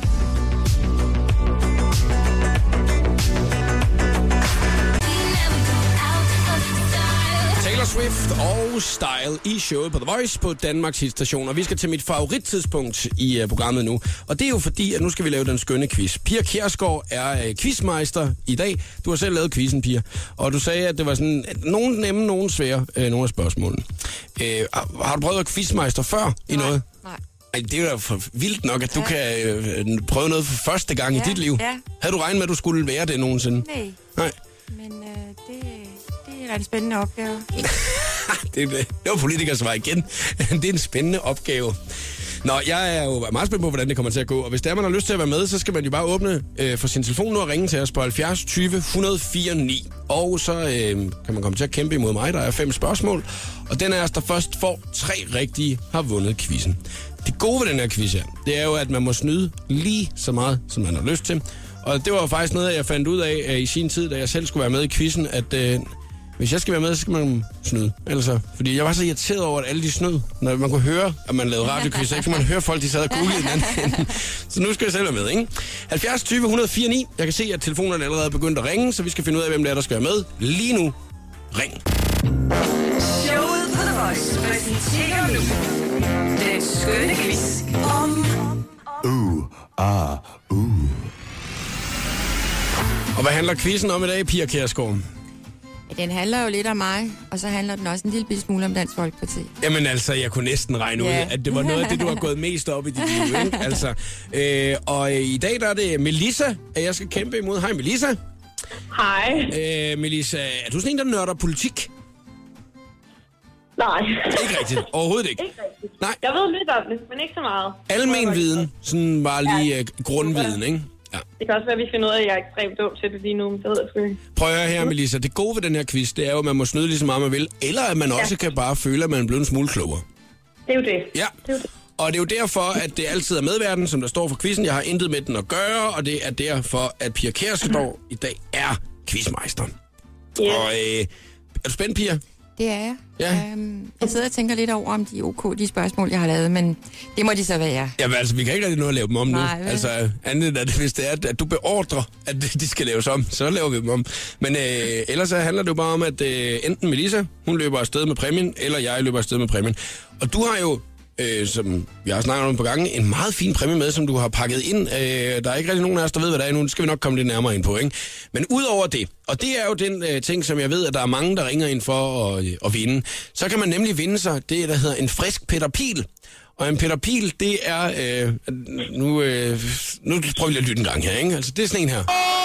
Swift og Style i showet på The Voice på Danmarks hitstation. Og vi skal til mit favorittidspunkt i uh, programmet nu. Og det er jo fordi, at nu skal vi lave den skønne quiz. Pia Kjærsgaard er uh, quizmeister i dag. Du har selv lavet quizzen, Pia. Og du sagde, at det var sådan at nogen nemme, nogen svære, uh, nogle af spørgsmålene. Uh, har, du prøvet at quizmeister før i noget? Nej. Ej, det er jo for vildt nok, at du kan øh, prøve noget for første gang ja, i dit liv. ja. Havde du regnet med, at du skulle være det nogensinde? Nej, Nej. men øh, det er en spændende opgave. <laughs> det, er- det var politikersvar igen. <laughs> det er en spændende opgave. Nå, jeg er jo meget spændt på, hvordan det kommer til at gå. Og hvis der man har lyst til at være med, så skal man jo bare åbne øh, for sin telefon nu og ringe til os på 70 20 104 9. Og så øh, kan man komme til at kæmpe imod mig. Der er fem spørgsmål. Og den af os, der først får tre rigtige, har vundet quizzen. Det gode ved den her quiz her, det er jo, at man må snyde lige så meget, som man har lyst til. Og det var jo faktisk noget, jeg fandt ud af øh, i sin tid, da jeg selv skulle være med i quizzen, at øh, hvis jeg skal være med, så skal man snyde. Altså, fordi jeg var så irriteret over, at alle de snød. Når man kunne høre, at man lavede radioquiz, så ikke kunne man høre folk, de sad og googlede den anden. Så nu skal jeg selv være med, ikke? 70 20 104 9. Jeg kan se, at telefonerne allerede er begyndt at ringe, så vi skal finde ud af, hvem det er, der skal være med. Lige nu, ring. Showet på The Voice præsenterer nu den skønne quiz om Og hvad handler quizzen om i dag, Pia Kjærsgaard? Ja, Den handler jo lidt om mig, og så handler den også en lille smule om Dansk Folkeparti. Jamen altså, jeg kunne næsten regne ud, Ja. at det var noget af det, du har <laughs> gået mest op i dit liv, ikke? Altså, øh, og øh, i dag der er det Melissa, at jeg skal kæmpe imod. Hej Melissa. Hej. Øh, Melissa, er du sådan en, der nørder politik? Nej. Ikke rigtigt. Overhovedet ikke. Ikke rigtigt. Nej, Jeg ved lidt om det, men ikke så meget. almen viden. Sådan bare lige uh, grundviden, ikke? Ja. Det kan også være, at vi finder ud af, at jeg er ekstremt dum til det lige nu. Det ved jeg sgu ikke. Prøv at høre her, Melissa. Det gode ved den her quiz, det er jo, at man må snyde lige så meget, man vil. Eller at man også kan bare føle, at man er blevet en smule klogere. Det er jo det. Ja. Det er jo det. Og det er jo derfor, at det altid er medverden, som der står for quizzen. Jeg har intet med den at gøre, og det er derfor, at Pia Kjærsgaard i dag er quizmeister. Ja. Og øh, er du spændt, Pia? Det er jeg. Ja. Øhm, jeg sidder og tænker lidt over, om de er ok, de spørgsmål, jeg har lavet, men det må de så være. Jamen altså, vi kan ikke rigtig nå at lave dem om Nej, nu. vel? Altså, andet end at hvis det er, at du beordrer, at de skal laves om, så laver vi dem om. Men øh, ellers så handler det jo bare om, at øh, enten Melissa, hun løber afsted med præmien, eller jeg løber afsted med præmien. Og du har jo, øh, som vi har snakket om på gange, en meget fin præmie med, som du har pakket ind. Øh, der er ikke rigtig nogen af os, der ved, hvad der er nu. Det skal vi nok komme lidt nærmere ind på, ikke? Men udover det, og det er jo den øh, ting, som jeg ved, at der er mange, der ringer ind for at, øh, at vinde, så kan man nemlig vinde sig det, der hedder en frisk Peter Pil. Og en Peter Pil, det er... Øh, nu, øh, nu prøver vi lige at lytte en gang her, ikke? Altså, det er sådan en her.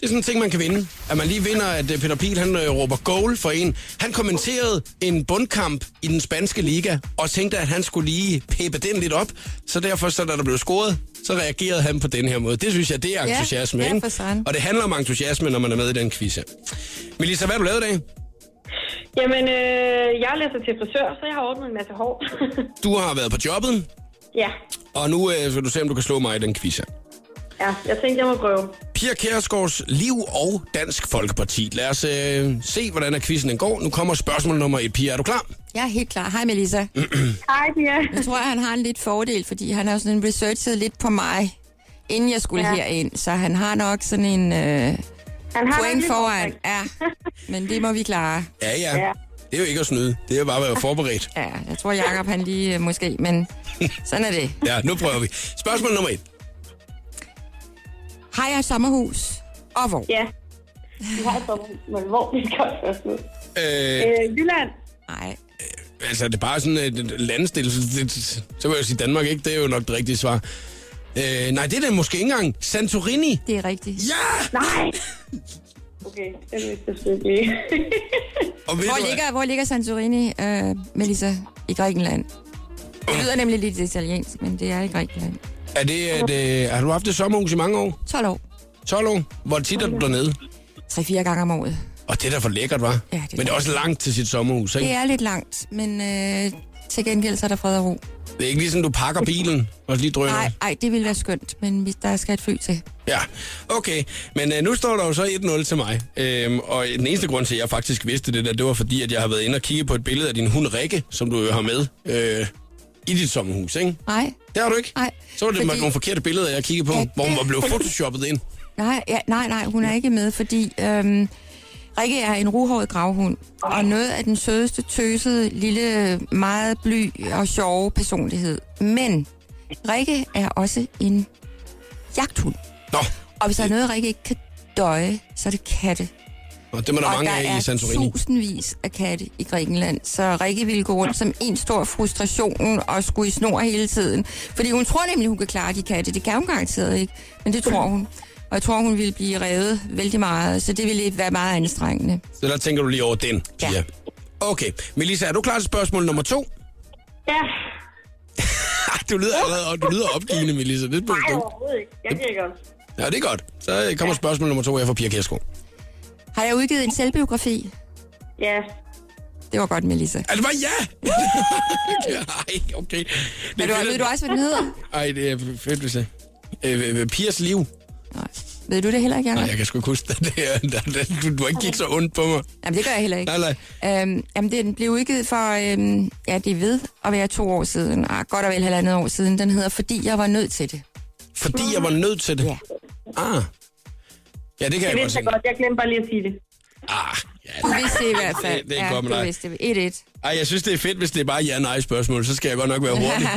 Det er sådan en ting, man kan vinde. At man lige vinder, at øh, Peter Pil, han øh, råber goal for en. Han kommenterede en bundkamp i den spanske liga, og tænkte, at han skulle lige peppe den lidt op. Så derfor, så da der blev scoret, så reagerede han på den her måde. Det synes jeg, det er Ja, entusiasme, ja, ikke? søren. Og det handler om entusiasme, når man er med i den quiz her. Melissa, hvad har du lavet i dag? Jamen, øh, jeg læser til frisør, så jeg har ordnet en masse hår. Du har været på jobbet, ja. og nu øh, vil du se, om du kan slå mig i den quiz her. Ja, jeg tænkte, jeg må prøve. Pia Kjærsgaards Liv og Dansk Folkeparti. Lad os øh, se, hvordan er quizzen den går. Nu kommer spørgsmål nummer et. Pia, er du klar? Jeg er helt klar. Hej, Melissa. <clears throat> Hej, Pia. Jeg tror, han har en lidt fordel, fordi han har sådan researchet lidt på mig, inden jeg skulle ja. Herind. Så han har nok sådan en øh, Han har point foran. Ja, <laughs> men det må vi klare. Ja, ja. Ja. Det er jo ikke at snyde. Det er jo bare at være forberedt. Ja, jeg tror, Jacob han lige øh, måske, men sådan er det. <laughs> Ja, nu prøver vi. Spørgsmål nummer et. Har jeg et sommerhus? Og hvor? Ja. Vi har et sommerhus, men hvor vi skal først ud. Øh, Øh, Jylland. Nej. altså, det er bare sådan et et landstil. Så, det, så vil jeg sige Danmark, ikke? Det er jo nok det rigtige svar. Øh, nej, det er det måske ikke engang. Santorini. Det er rigtigt. Ja! Nej. Okay, det vidste jeg ikke. Og ved Hvor du ligger, hvor ligger Santorini, øh, Melissa? I Grækenland. Det lyder nemlig lidt italiensk, men det er i Grækenland. Er det, er det, har du haft et sommerhus i mange år? 12 år. 12 år? Hvor tit er du dernede? 3-4 gange om året. Og det er da for lækkert, var. Ja, det Men det er også langt til sit sommerhus, ikke? Det er lidt langt, men øh, til gengæld så er der fred og ro. Det er ikke ligesom, du pakker bilen og lige drøner. Nej, ej, det ville være skønt, men hvis der skal et fly til. Ja, okay. Men øh, nu står der jo så 1-0 til mig. Øhm, og den eneste grund til, at jeg faktisk vidste det der, det var fordi, at jeg har været inde og kigge på et billede af din hund Rikke, som du jo har med øh, i dit sommerhus, ikke? Nej, Det har du ikke? nej. Så var det fordi- nogle forkerte billeder, jeg kiggede på, Ja, hvor hun var blevet photoshoppet ind. Nej, ja, nej, nej, hun er ikke med, fordi øhm, Rikke er en ruhåret gravhund, og noget af den sødeste, tøsede, lille, meget bly og sjove personlighed. Men Rikke er også en jagthund. Nå, Og hvis der er noget, Rikke ikke kan døje, så er det katte. Og det må der og mange der af i er Santorini. tusindvis af katte i Grækenland, så Rikke ville gå rundt som en stor frustration og skulle i snor hele tiden. Fordi hun tror nemlig, hun kan klare de katte. Det kan hun garanteret ikke, men det tror hun. Og jeg tror, hun ville blive revet vældig meget, så det ville være meget anstrengende. Så der tænker du lige over den, Ja. Pia. Okay, Melissa, er du klar til spørgsmål nummer to? Ja. <laughs> du lyder allerede og du lyder opgivende, Melissa. Det er Nej, overhovedet ikke. Jeg giver godt. Ja, det er godt. Så kommer spørgsmål nummer to her fra Pia Kjærsgaard. Har jeg udgivet en selvbiografi? Ja. Det var godt, Melissa. Er det bare ja? <laughs> Ej, okay. Det Er du, fedt, ved du også, hvad den hedder? Ej, det er fedt, hvis jeg... Øh, øh, Pias liv. Nej. Ved du det heller ikke, Jacob? Nej, jeg kan sgu ikke huske det. <laughs> det, er, der, der, du, du har ikke kigget så ondt på mig. Jamen, det gør jeg heller ikke. Nej, nej. Øhm, jamen, den blev udgivet for, øhm, ja, det er ved at være to år siden. Ah, godt og vel halvandet år siden. Den hedder Fordi jeg var nødt til det. Fordi jeg var nødt til det. Ja. Ah. Ja, det kan Det jeg godt vidste se. jeg godt. Jeg glemte bare lige at sige det. Ah, Du ja. vidste det i hvert fald. Det- det er ja, godt du vidste det. 1-1. Ej, jeg synes, det er fedt, hvis det er bare ja-nej spørgsmål. Så skal jeg godt nok være hurtig.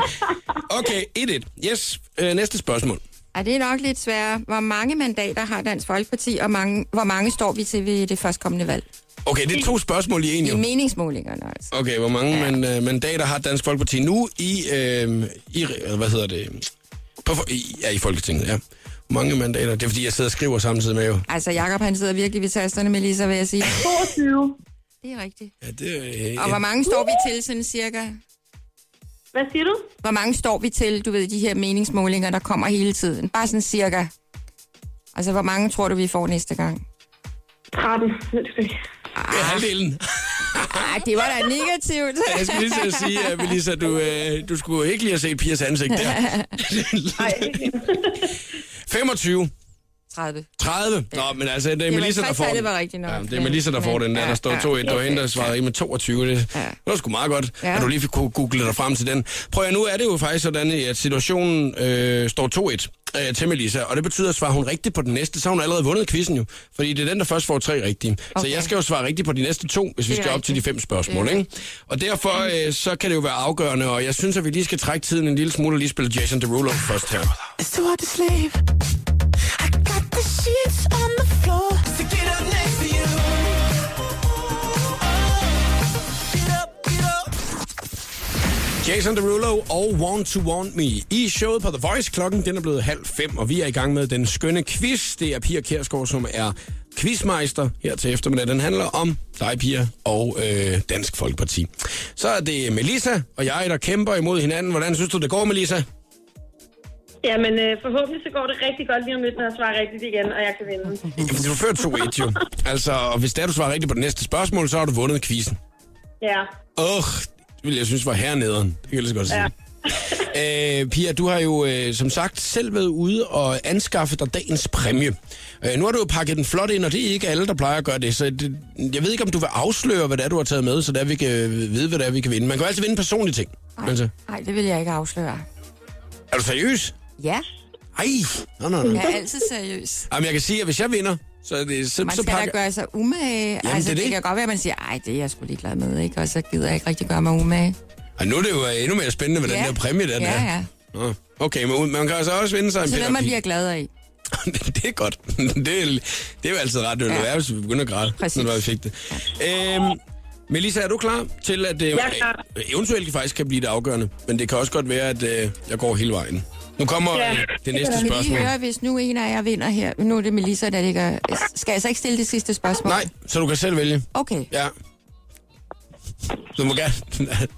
<laughs> okay, 1-1. Yes, øh, næste spørgsmål. Ej, det er nok lidt sværere. Hvor mange mandater har Dansk Folkeparti, og mange, hvor mange står vi til ved det førstkommende valg? Okay, det er to spørgsmål i en I jo. meningsmålingerne, altså. Okay, hvor mange ja. man, øh, mandater har Dansk Folkeparti nu i, øh, i hvad hedder det, på, i, ja, i Folketinget, ja. Hvor mange mandater? Det er, fordi jeg sidder og skriver samtidig med jo. Altså, Jakob han sidder virkelig ved tasterne med Lisa, vil jeg sige. 22. Det er rigtigt. Ja, det, øh, Og hvor mange står vi til, sådan cirka? Hvad siger du? Hvor mange står vi til, du ved, de her meningsmålinger, der kommer hele tiden? Bare sådan cirka. Altså, hvor mange tror du, vi får næste gang? 13. Det er det er halvdelen. Ej, det var da negativt. Jeg skulle lige til at sige, at Melissa, du, øh, du skulle ikke lige have set Pias ansigt der. <laughs> Nej. 25. 30. 30. Nå, men altså, det er Melissa, der får den. var rigtigt nok. Ja, det er Melissa, der får den der. Der ja, står ja. 2-1. Det var hende, der svarede med 22. Det, Ja. det var sgu meget godt, Ja. at du lige kunne google dig frem til den. Prøv at nu er det jo faktisk sådan, at situationen øh, står 2-1 øh, til Melissa, og det betyder, at svarer hun rigtigt på den næste, så har hun allerede vundet quizzen jo. Fordi det er den, der først får tre rigtige. Okay. Så jeg skal jo svare rigtigt på de næste to, hvis vi skal op til de rigtigt. fem spørgsmål. Ikke? Og derfor øh, så kan det jo være afgørende, og jeg synes, at vi lige skal trække tiden en lille smule og lige spille Jason Derulo først her. It's too hard to sleep. Jason Derulo og Want to Want Me. I showet på The Voice klokken, den er blevet halv fem, og vi er i gang med den skønne quiz. Det er Pia Kjærsgaard, som er quizmeister her til eftermiddag. Den handler om dig, Pia, og øh, Dansk Folkeparti. Så er det Melissa og jeg, der kæmper imod hinanden. Hvordan synes du, det går, Melissa? Jamen, øh, forhåbentlig så går det rigtig godt lige om lidt, når jeg svarer rigtigt igen, og jeg kan vinde. Jamen, du fører 2-1 jo. Altså, og hvis der du svarer rigtigt på det næste spørgsmål, så har du vundet quizzen. Ja. Åh, det ville jeg synes var hernederen. Det kan jeg lige så godt sige. Ja. <laughs> Øh, Pia, du har jo øh, som sagt selv været ude og anskaffe dig dagens præmie. Øh, nu har du jo pakket den flot ind, og det er ikke alle, der plejer at gøre det. Så det, jeg ved ikke, om du vil afsløre, hvad det er, du har taget med, så der vi kan vide, hvad det er, vi kan vinde. Man kan jo altid vinde personlige ting. Altså, Nej, det vil jeg ikke afsløre. er du seriøs? Ja, Ej, nå, nå, nå. jeg er altid seriøs. Jamen, jeg kan sige, at hvis jeg vinder, så er det... Så, Man så skal da pakker... gøre sig umage. det er altså, det, det. det kan godt være, at man siger, ej, det er jeg sgu ligeglad med, ikke? Og så gider jeg ikke rigtig gøre mig umage. Ej, nu er det jo endnu mere spændende, hvad Ja. den der præmie der Ja, er. ja. Nå, Okay, men man kan altså også vinde sig en Så noget, man bliver glad af. <laughs> det er godt. <laughs> det, er, det er jo altid ret. Det Ja. være, hvis vi begynder at græde, Præcis. når vi fik det. Øhm, Melissa, er du klar til, at det er klar. eventuelt faktisk kan blive det afgørende? Men det kan også godt være, at øh, jeg går hele vejen. Nu kommer Ja. øh, det næste spørgsmål. lige høre, hvis nu en af jer vinder her? Nu er det Melissa, der ligger... Skal jeg så ikke stille det sidste spørgsmål? Nej, så du kan selv vælge. Okay. Ja. Du må gerne,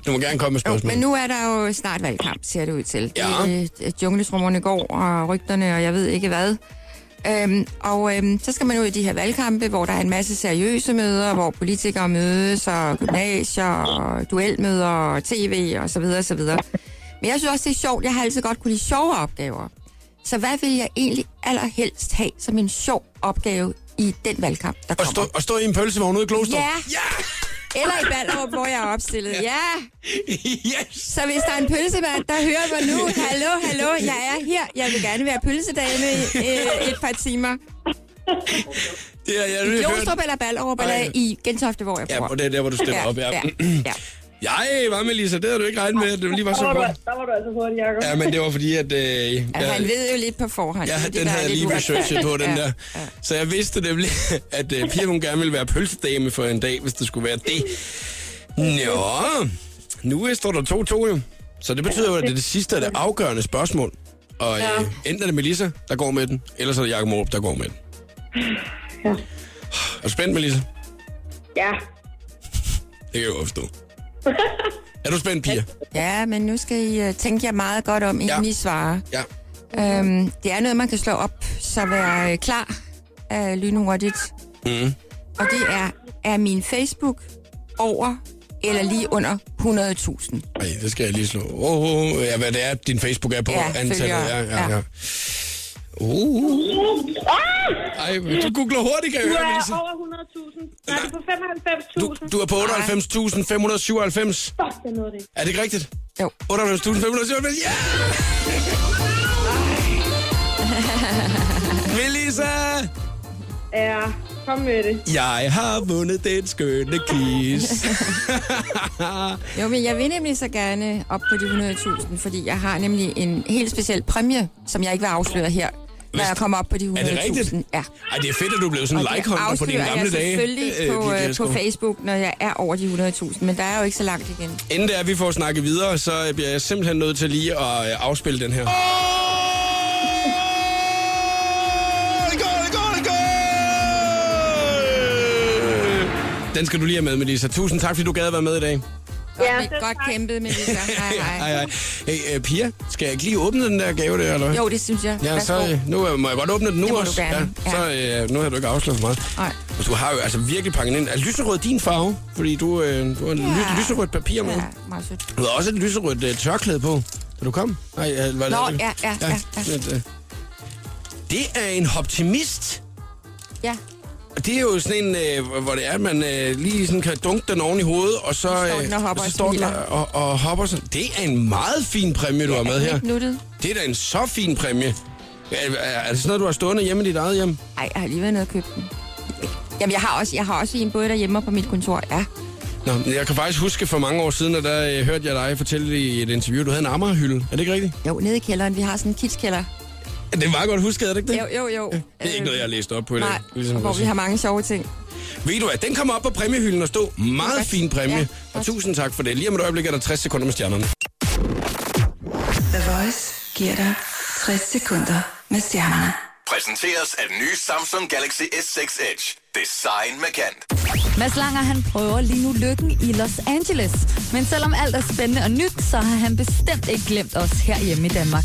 du må gerne komme med Jo, spørgsmål. men nu er der jo snart valgkamp, ser det ud til. Ja. Det er jungletrummerne går, og rygterne, og jeg ved ikke hvad. Øhm, og øhm, så skal man ud i de her valgkampe, hvor der er en masse seriøse møder, hvor politikere mødes, og gymnasier, og duelmøder, og tv, og så videre, og så videre. Men jeg synes også, det er sjovt. Jeg har altid godt kunne lide sjove opgaver. Så hvad vil jeg egentlig allerhelst have som en sjov opgave i den valgkamp, der Og kommer? stå, og stå i en pølsevogn ude i Kloster. Ja. Ja! Eller i Ballerup, hvor jeg er opstillet. Ja. <laughs> yes! Så hvis der er en pølsemand, der hører mig nu, hallo, hallo, jeg er her. Jeg vil gerne være pølsedame i <laughs> øh, et par timer. Det er, jeg I. Glostrup eller Ballerup, Ej. eller i Gentofte, hvor jeg Ja, bor. og det er der, hvor du stiller op, ja. ja, ja. Jeg var med, Lisa. Det havde du ikke regnet med, at det lige var så godt. der var du altså hurtigt, Jacob. Ja, men det var fordi, at... Øh, Altså, jeg, han ved jo lidt på forhånd. Ja, den havde jeg lige researchet på, den Ja, der. ja. Så jeg vidste nemlig, at uh, Pia hun gerne ville være pølsedame for en dag, hvis det skulle være det. Nå, nu øh, står der 2-2 jo. Så det betyder jo, at det er det sidste af det afgørende spørgsmål. Og øh, enten er det Melissa, der går med den, eller så er det Jakob Morup, der går med den. Ja. Er du spændt, Melissa? Ja. Det kan jeg jo forstå. Er du spændt, Pia? Ja, men nu skal I uh, tænke jer meget godt om, inden Ja. I svarer. Ja. Øhm, det er noget, man kan slå op, så være øh, klar uh, lynhurtigt. Mm. Og det er, er min Facebook over eller lige under 100.000. Ej, det skal jeg lige slå. Åh, oh, oh, ja, hvad det er, din Facebook er på Ja, antallet. Ja, ja, Ja. ja. Uh. Ej, du googler hurtigt, kan jeg Du høre, er Melissa. over 100.000. Nej, du er på Du, 95.000. du er på 98.597. Fuck, det er noget det. Er det ikke rigtigt? Jo. 98.597. Ja! <laughs> Melissa! Ja, kom med det. Jeg har vundet den skønne quiz. <laughs> Jo, men jeg vil nemlig så gerne op på de 100.000, fordi jeg har nemlig en helt speciel præmie, som jeg ikke vil afsløre her, når Hvis- jeg kommer op på de 100.000. Er det rigtigt? Ja. Ej, det er fedt, at du blev sådan like-hunter på dine gamle jeg dage. selvfølgelig øh, på, øh, på. Facebook, når jeg er over de 100.000, men der er jo ikke så langt igen. Inden det er, vi får snakket videre, så bliver jeg simpelthen nødt til lige at øh, afspille den her. Den skal du lige have med, Melissa. Tusind tak, fordi du gad at være med i dag. Godt, Ja, godt tak. kæmpet, Melissa. <laughs> Hej, hej. Hej, hej. Hey, uh, Pia, skal jeg ikke lige åbne den der gave der, eller? Jo, det synes jeg. Ja, så Værsgo. øh, nu øh, må jeg godt åbne den nu Det må du også. gerne, Ja, så øh, nu har du ikke afsløret for meget. Nej. Og du har jo altså virkelig pakket ind. Er lyserød din farve? Fordi du, øh, du har ja. Ja. lyserødt papir med. Ja, meget sødt. Du har også et lyserødt øh, tørklæde på, da du kom. Nej, øh, var det Nå, ja, ja, ja, ja. lidt, øh. Det er en optimist. Ja, Og det er jo sådan en, øh, hvor det er, at man øh, lige sådan kan dunke den oven i hovedet, og så, står den og hopper så står den og, og, og hopper sådan. Det er en meget fin præmie, du har med er her. nuttet? Det er da en så fin præmie. Er, er, er det sådan noget, du har stående hjemme i dit eget hjem? Ej, jeg har lige været nede og købt den. Jamen, jeg har også, jeg har også en både derhjemme og på mit kontor. Ja, Nå, jeg kan faktisk huske for mange år siden, at der øh, hørte jeg dig fortælle i et interview, du havde en Amagerhylde. Er det ikke rigtigt? jo, nede i kælderen. Vi har sådan en kitskælder. Det er meget godt husket, er det ikke det? Jo, jo, jo. Det er ikke noget, jeg har læst op på i dag. Nej, ligesom hvor vi har mange sjove ting. Ved du hvad, den kommer op på præmiehylden og stå. Meget Godt. fin præmie. Ja, og godt. tusind tak for det. Lige om et øjeblik er der 60 sekunder med stjernerne. The Voice giver dig 60 sekunder med stjernerne. Præsenteres af den nye Samsung Galaxy S6 Edge. Design med kant. Mads Langer han prøver lige nu lykken i Los Angeles. Men selvom alt er spændende og nyt, så har han bestemt ikke glemt os herhjemme i Danmark.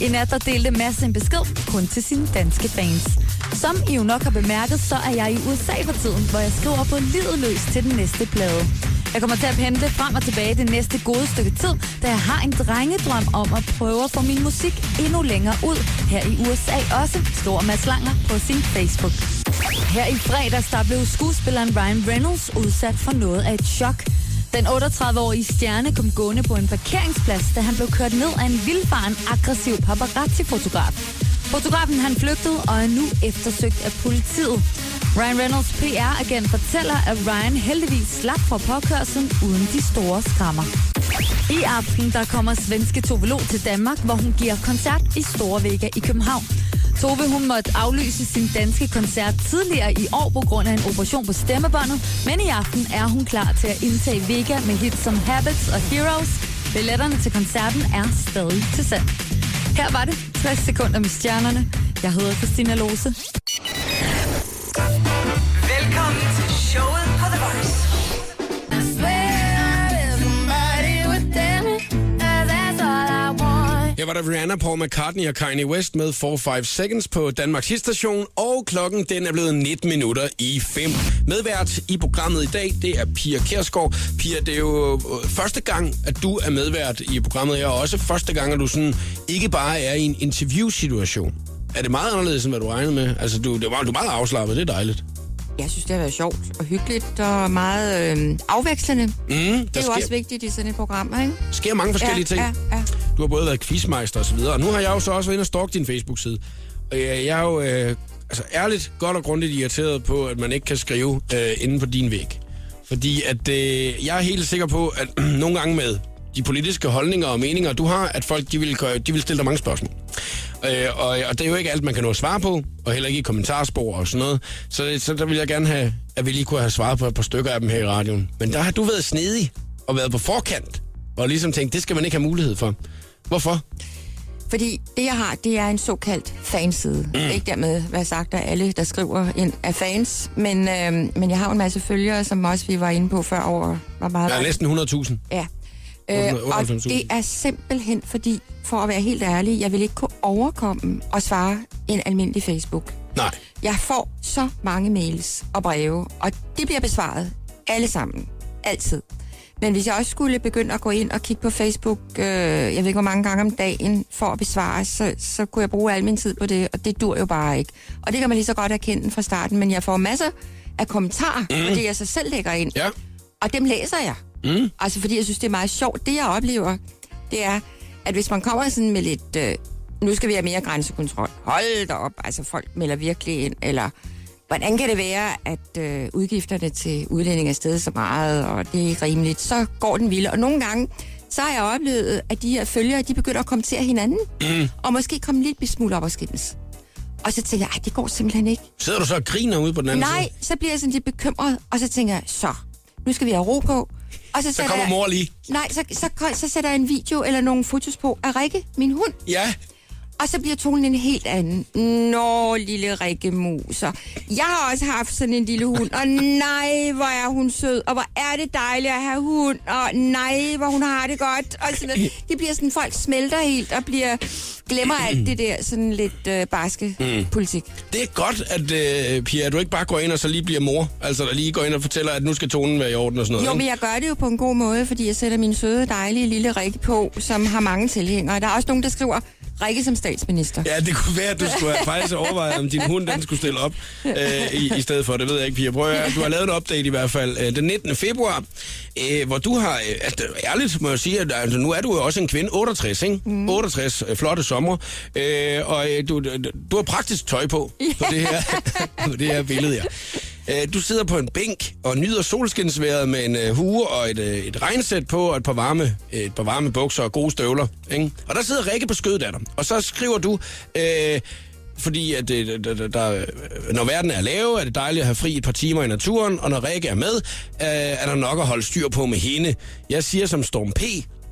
I nat der delte Mads en besked kun til sine danske fans. Som I jo nok har bemærket, så er jeg i USA for tiden, hvor jeg skriver på livet løs til den næste plade. Jeg kommer til at pendle frem og tilbage det næste gode stykke tid, da jeg har en drengedrøm om at prøve at få min musik endnu længere ud her i USA også, stor Mads Langer på sin Facebook. Her i fredags der blev skuespilleren Ryan Reynolds udsat for noget af et chok. Den 38-årige stjerne kom gående på en parkeringsplads, da han blev kørt ned af en vildfaren aggressiv paparazzi-fotograf. Fotografen han flygtede og er nu eftersøgt af politiet. Ryan Reynolds PR-agent fortæller, at Ryan heldigvis slap fra påkørselen uden de store skrammer. I aften der kommer svenske Tove til Danmark, hvor hun giver koncert i Store Vega i København. Tove hun måtte aflyse sin danske koncert tidligere i år på grund af en operation på stemmebåndet, men i aften er hun klar til at indtage Vega med hits som Habits og Heroes. Billetterne til koncerten er stadig til salg. Her var det 60 sekunder med stjernerne. Jeg hedder Christina Lose. Var der Rihanna, Paul McCartney og Kanye West med 4-5 Seconds på Danmarks Hitstation, og klokken den er blevet 19 minutter i 5. Medvært i programmet i dag, det er Pia Kersgaard. Pia, det er jo øh, første gang, at du er medvært i programmet her, og også første gang, at du sådan ikke bare er i en interviewsituation. Er det meget anderledes, end hvad du regnede med? Altså, du, det var, du er meget afslappet, det er dejligt. Jeg synes, det har været sjovt og hyggeligt og meget øh, afvekslende. Mm, Det er jo sker, også vigtigt i sådan et program, ikke? sker mange forskellige ting. Ja, ja. Du har både været quizmeister og så videre, og nu har jeg jo så også været inde og stalke din Facebook-side. Og jeg, jeg er jo øh, altså ærligt, godt og grundigt irriteret på, at man ikke kan skrive øh, inde på din væg. Fordi at øh, jeg er helt sikker på, at <clears throat> nogle gange med de politiske holdninger og meninger, du har, at folk de vil, de vil stille dig mange spørgsmål. Øh, og, og det er jo ikke alt, man kan nå at svare på, og heller ikke i kommentarspor og sådan noget. Så, så der vil jeg gerne have, at vi lige kunne have svaret på et par stykker af dem her i radioen. Men der har du været snedig og været på forkant, og ligesom tænkt, det skal man ikke have mulighed for. Hvorfor? Fordi det, jeg har, det er en såkaldt fanside. Mm. Ikke dermed være sagt, at alle, der skriver ind, er fans. Men, øh, men jeg har jo en masse følgere, som også vi var inde på før over, var meget... Er næsten 100.000. Ja. Øh, og 98.000. det er simpelthen fordi, for at være helt ærlig, jeg vil ikke kunne overkomme og svare en almindelig Facebook. Nej. Jeg får så mange mails og breve, og det bliver besvaret alle sammen. Altid. Men hvis jeg også skulle begynde at gå ind og kigge på Facebook, øh, jeg ved ikke hvor mange gange om dagen, for at besvare, så, så kunne jeg bruge al min tid på det, og det dur jo bare ikke. Og det kan man lige så godt erkende fra starten, men jeg får masser af kommentarer, mm. fordi jeg så selv lægger ind. Ja. Og dem læser jeg. Mm. Altså fordi jeg synes, det er meget sjovt. Det jeg oplever, det er, at hvis man kommer sådan med lidt, øh, nu skal vi have mere grænsekontrol. Hold da op, altså folk melder virkelig ind, eller hvordan kan det være, at øh, udgifterne til udlænding er steget så meget, og det er ikke rimeligt, så går den vilde. Og nogle gange, så har jeg oplevet, at de her følgere, de begynder at kommentere hinanden, mm. og måske komme lidt smule op og skændes. Og så tænker jeg, ej, det går simpelthen ikke. Sidder du så og griner ude på den anden Nej, side? så bliver jeg sådan lidt bekymret, og så tænker jeg, så, nu skal vi have ro på. Og så, Så kommer jeg, mor lige. Nej, så, så, så sætter jeg en video eller nogle fotos på af Rikke, min hund. Ja. Og så bliver tonen en helt anden. Nå, lille Rikke Muser. Jeg har også haft sådan en lille hund, og nej, hvor er hun sød, og hvor er det dejligt at have hund, og nej, hvor hun har det godt. Og sådan noget. Det bliver sådan, folk smelter helt og bliver, glemmer alt det der sådan lidt øh, barske mm. politik. Det er godt, at øh, Pia, at du ikke bare går ind og så lige bliver mor. Altså, der lige går ind og fortæller, at nu skal tonen være i orden og sådan noget. Jo, ikke? men jeg gør det jo på en god måde, fordi jeg sætter min søde, dejlige lille Rikke på, som har mange tilhængere. Der er også nogen, der skriver, Rikke som statsminister. Ja, det kunne være, at du skulle have faktisk overvejet, om din hund den skulle stille op øh, i, i stedet for. Det ved jeg ikke, Pia. Prøv at, du har lavet en update i hvert fald øh, den 19. februar, øh, hvor du har, øh, altså, ærligt må jeg sige, at altså, nu er du jo også en kvinde, 68, ikke? Mm. 68, øh, flotte sommer, øh, og øh, du, du, har praktisk tøj på, på, det her, <laughs> på det her billede, ja. Øh, Du sidder på en bænk og nyder solskinsværet med en øh, hue og et, øh, et regnsæt på og et par varme, øh, et par varme bukser og gode støvler. Ikke? Og der sidder Rikke på skødet af dig. Og så skriver du, øh, fordi at det, der, der, der, når verden er lave, er det dejligt at have fri et par timer i naturen, og når Rikke er med, øh, er der nok at holde styr på med hende. Jeg siger som Storm P,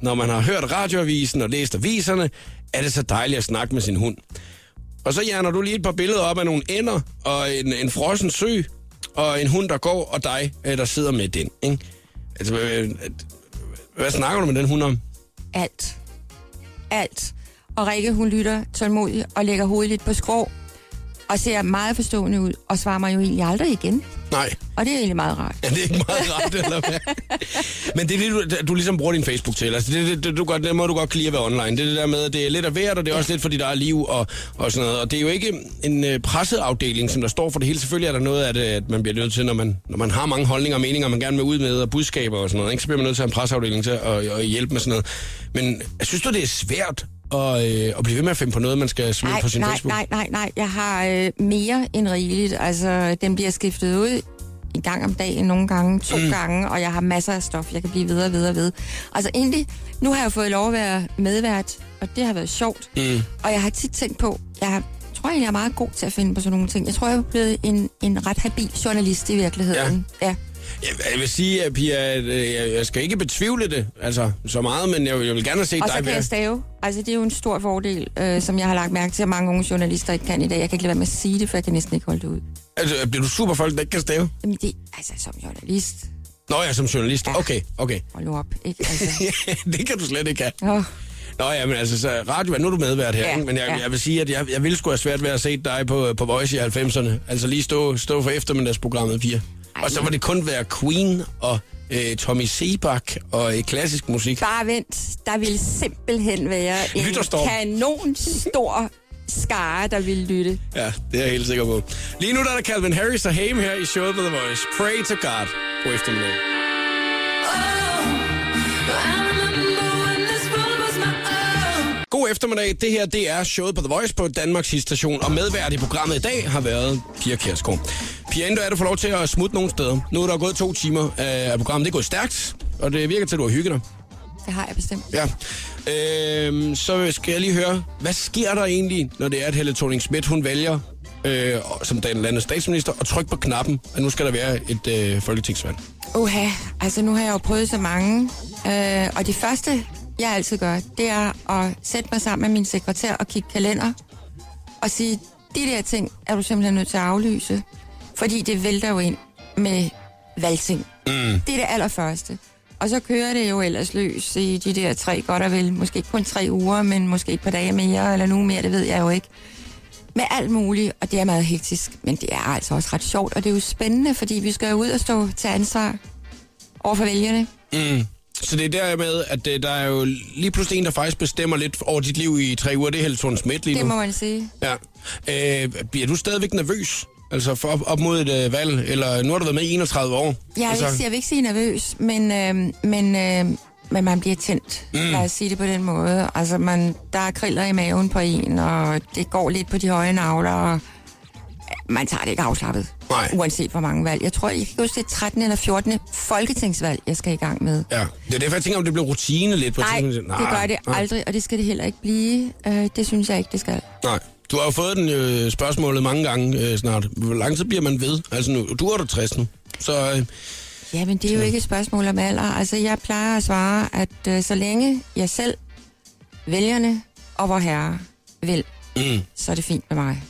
når man har hørt radioavisen og læst aviserne, er det så dejligt at snakke med sin hund. Og så hjerner du lige et par billeder op af nogle ender, og en, en frossen sø, og en hund, der går, og dig, øh, der sidder med den. Ikke? Altså, hvad, hvad snakker du med den hund om? Alt. Alt. Og Rikke, hun lytter tålmodigt og lægger hovedet lidt på skrå, og ser meget forstående ud, og svarer mig jo egentlig aldrig igen. Nej, Og det er egentlig meget rart. er det ikke meget rart, eller hvad? Men det er det, du, du ligesom bruger din Facebook til. Altså, det, det, det, du godt, det må du godt klire at være online. Det er det der med, at det er lidt af hvert, og det er også lidt for dit eget liv og, og sådan noget. Og det er jo ikke en øh, presseafdeling, som der står for det hele. Selvfølgelig er der noget af det, at man bliver nødt til, når man, når man har mange holdninger og meninger, man gerne vil ud med, og budskaber og sådan noget. Ikke? Så bliver man nødt til at have en presseafdeling til at, at hjælpe med sådan noget. Men jeg synes du, det er svært at, øh, at blive ved med at finde på noget, man skal smide Nej, på sin nej, Facebook? nej, nej, nej. Jeg har øh, mere end rigeligt. Altså, den bliver skiftet ud en gang om dagen, nogle gange, to mm. gange, og jeg har masser af stof, jeg kan blive ved og og ved. Altså egentlig, nu har jeg fået lov at være medvært, og det har været sjovt. Mm. Og jeg har tit tænkt på, jeg har, tror egentlig, jeg er meget god til at finde på sådan nogle ting. Jeg tror, jeg er blevet en, en ret habil journalist i virkeligheden. Ja. ja. Jeg, jeg vil sige, at Pia, at, øh, jeg, jeg skal ikke betvivle det altså, så meget, men jeg, jeg vil gerne have set Og dig så kan jeg stave. Altså, det er jo en stor fordel, øh, som jeg har lagt mærke til, at mange unge journalister ikke kan i dag. Jeg kan ikke lade være med at sige det, for jeg kan næsten ikke holde det ud. Altså, bliver du super folk, der ikke kan stave? Jamen, det, altså, som journalist, Nå ja, som journalist. Okay, okay. hold nu op, ikke? Altså, <laughs> det kan du slet ikke have. åh. Nå ja, men altså, så radio, nu er du medvært her, Ja, ikke? men jeg, ja. jeg vil sige, at jeg, jeg ville sgu have svært ved at se dig på, på Voice i 90'erne. Altså lige stå, stå for eftermiddagsprogrammet, Pia. Og så må det kun være Queen og øh, Tommy Sebak og øh, klassisk musik. Bare vent, der ville simpelthen være en kanon stor skare, der ville lytte. Ja, det er jeg helt sikker på. Lige nu der er der Calvin Harris og Haim her i showet på The Voice. Pray to God på eftermiddag. God eftermiddag. Det her, det er showet på The Voice på Danmarks station. Og medvært i programmet i dag har været Pia Kjærsgaard. Pia, du er, du får lov til at smutte nogle steder. Nu er der gået to timer af programmet. Det er gået stærkt, og det virker til, at du har hygget dig. Det har jeg bestemt. Ja. Øhm, så skal jeg lige høre, hvad sker der egentlig, når det er, at Helle thorning Schmidt hun vælger øh, som den landets statsminister at trykke på knappen, at nu skal der være et øh, folketingsvalg. Uha, altså nu har jeg jo prøvet så mange, øh, og det første, jeg altid gør, det er at sætte mig sammen med min sekretær og kigge kalender, og sige, de der ting er du simpelthen nødt til at aflyse, fordi det vælter jo ind med valgting. Mm. Det er det allerførste. Og så kører det jo ellers løs i de der tre, godt og vel, måske kun tre uger, men måske et par dage mere, eller nu mere, det ved jeg jo ikke. Med alt muligt, og det er meget hektisk, men det er altså også ret sjovt, og det er jo spændende, fordi vi skal jo ud og stå til ansvar over for vælgerne. Mm. Så det er dermed, at øh, der er jo lige pludselig en, der faktisk bestemmer lidt over dit liv i tre uger. Det er Helle thorning Schmidt lige Det nu. må man sige. Ja. Øh, bliver du stadigvæk nervøs? Altså for op, op mod et øh, valg? Eller nu har du været med i 31 år. Jeg, altså, ikke, jeg vil ikke sige nervøs, men, øh, men, øh, men man bliver tændt. Mm. Lad os sige det på den måde. Altså, man, der er kriller i maven på en, og det går lidt på de høje navler, og man tager det ikke afslappet. Nej. Uanset hvor mange valg. Jeg tror, jeg kan huske, det er 13. eller 14. folketingsvalg, jeg skal i gang med. Ja, det er derfor, jeg tænker, om det bliver rutine lidt på Nej, tidspunkt. det gør det nej. aldrig, og det skal det heller ikke blive. Øh, det synes jeg ikke, det skal. Nej. Du har jo fået den øh, spørgsmålet mange gange øh, snart. Hvor lang tid bliver man ved? Altså nu, du er der 60 nu. Så øh, Ja, men det er jo ikke et spørgsmål om alder. Altså, jeg plejer at svare, at øh, så længe jeg selv, vælgerne og vor herre vil, mm. så er det fint med mig.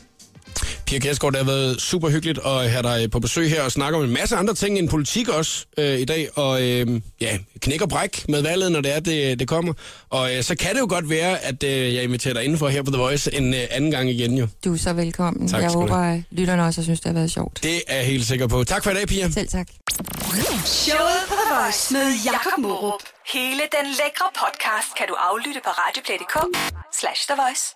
Pia Kjærsgaard, det har været super hyggeligt at have dig på besøg her og snakke om en masse andre ting end politik også øh, i dag. Og øh, ja, knæk og bræk med valget, når det er, det, det kommer. Og øh, så kan det jo godt være, at øh, jeg inviterer dig indenfor her på The Voice en øh, anden gang igen jo. Du er så velkommen. Tak jeg skal du håber, at lytterne også synes, det har været sjovt. Det er jeg helt sikker på. Tak for i dag, Pia. Selv tak. Showet på The Voice med Jakob Morup. Hele den lækre podcast kan du aflytte på radioplay.dk slash The Voice.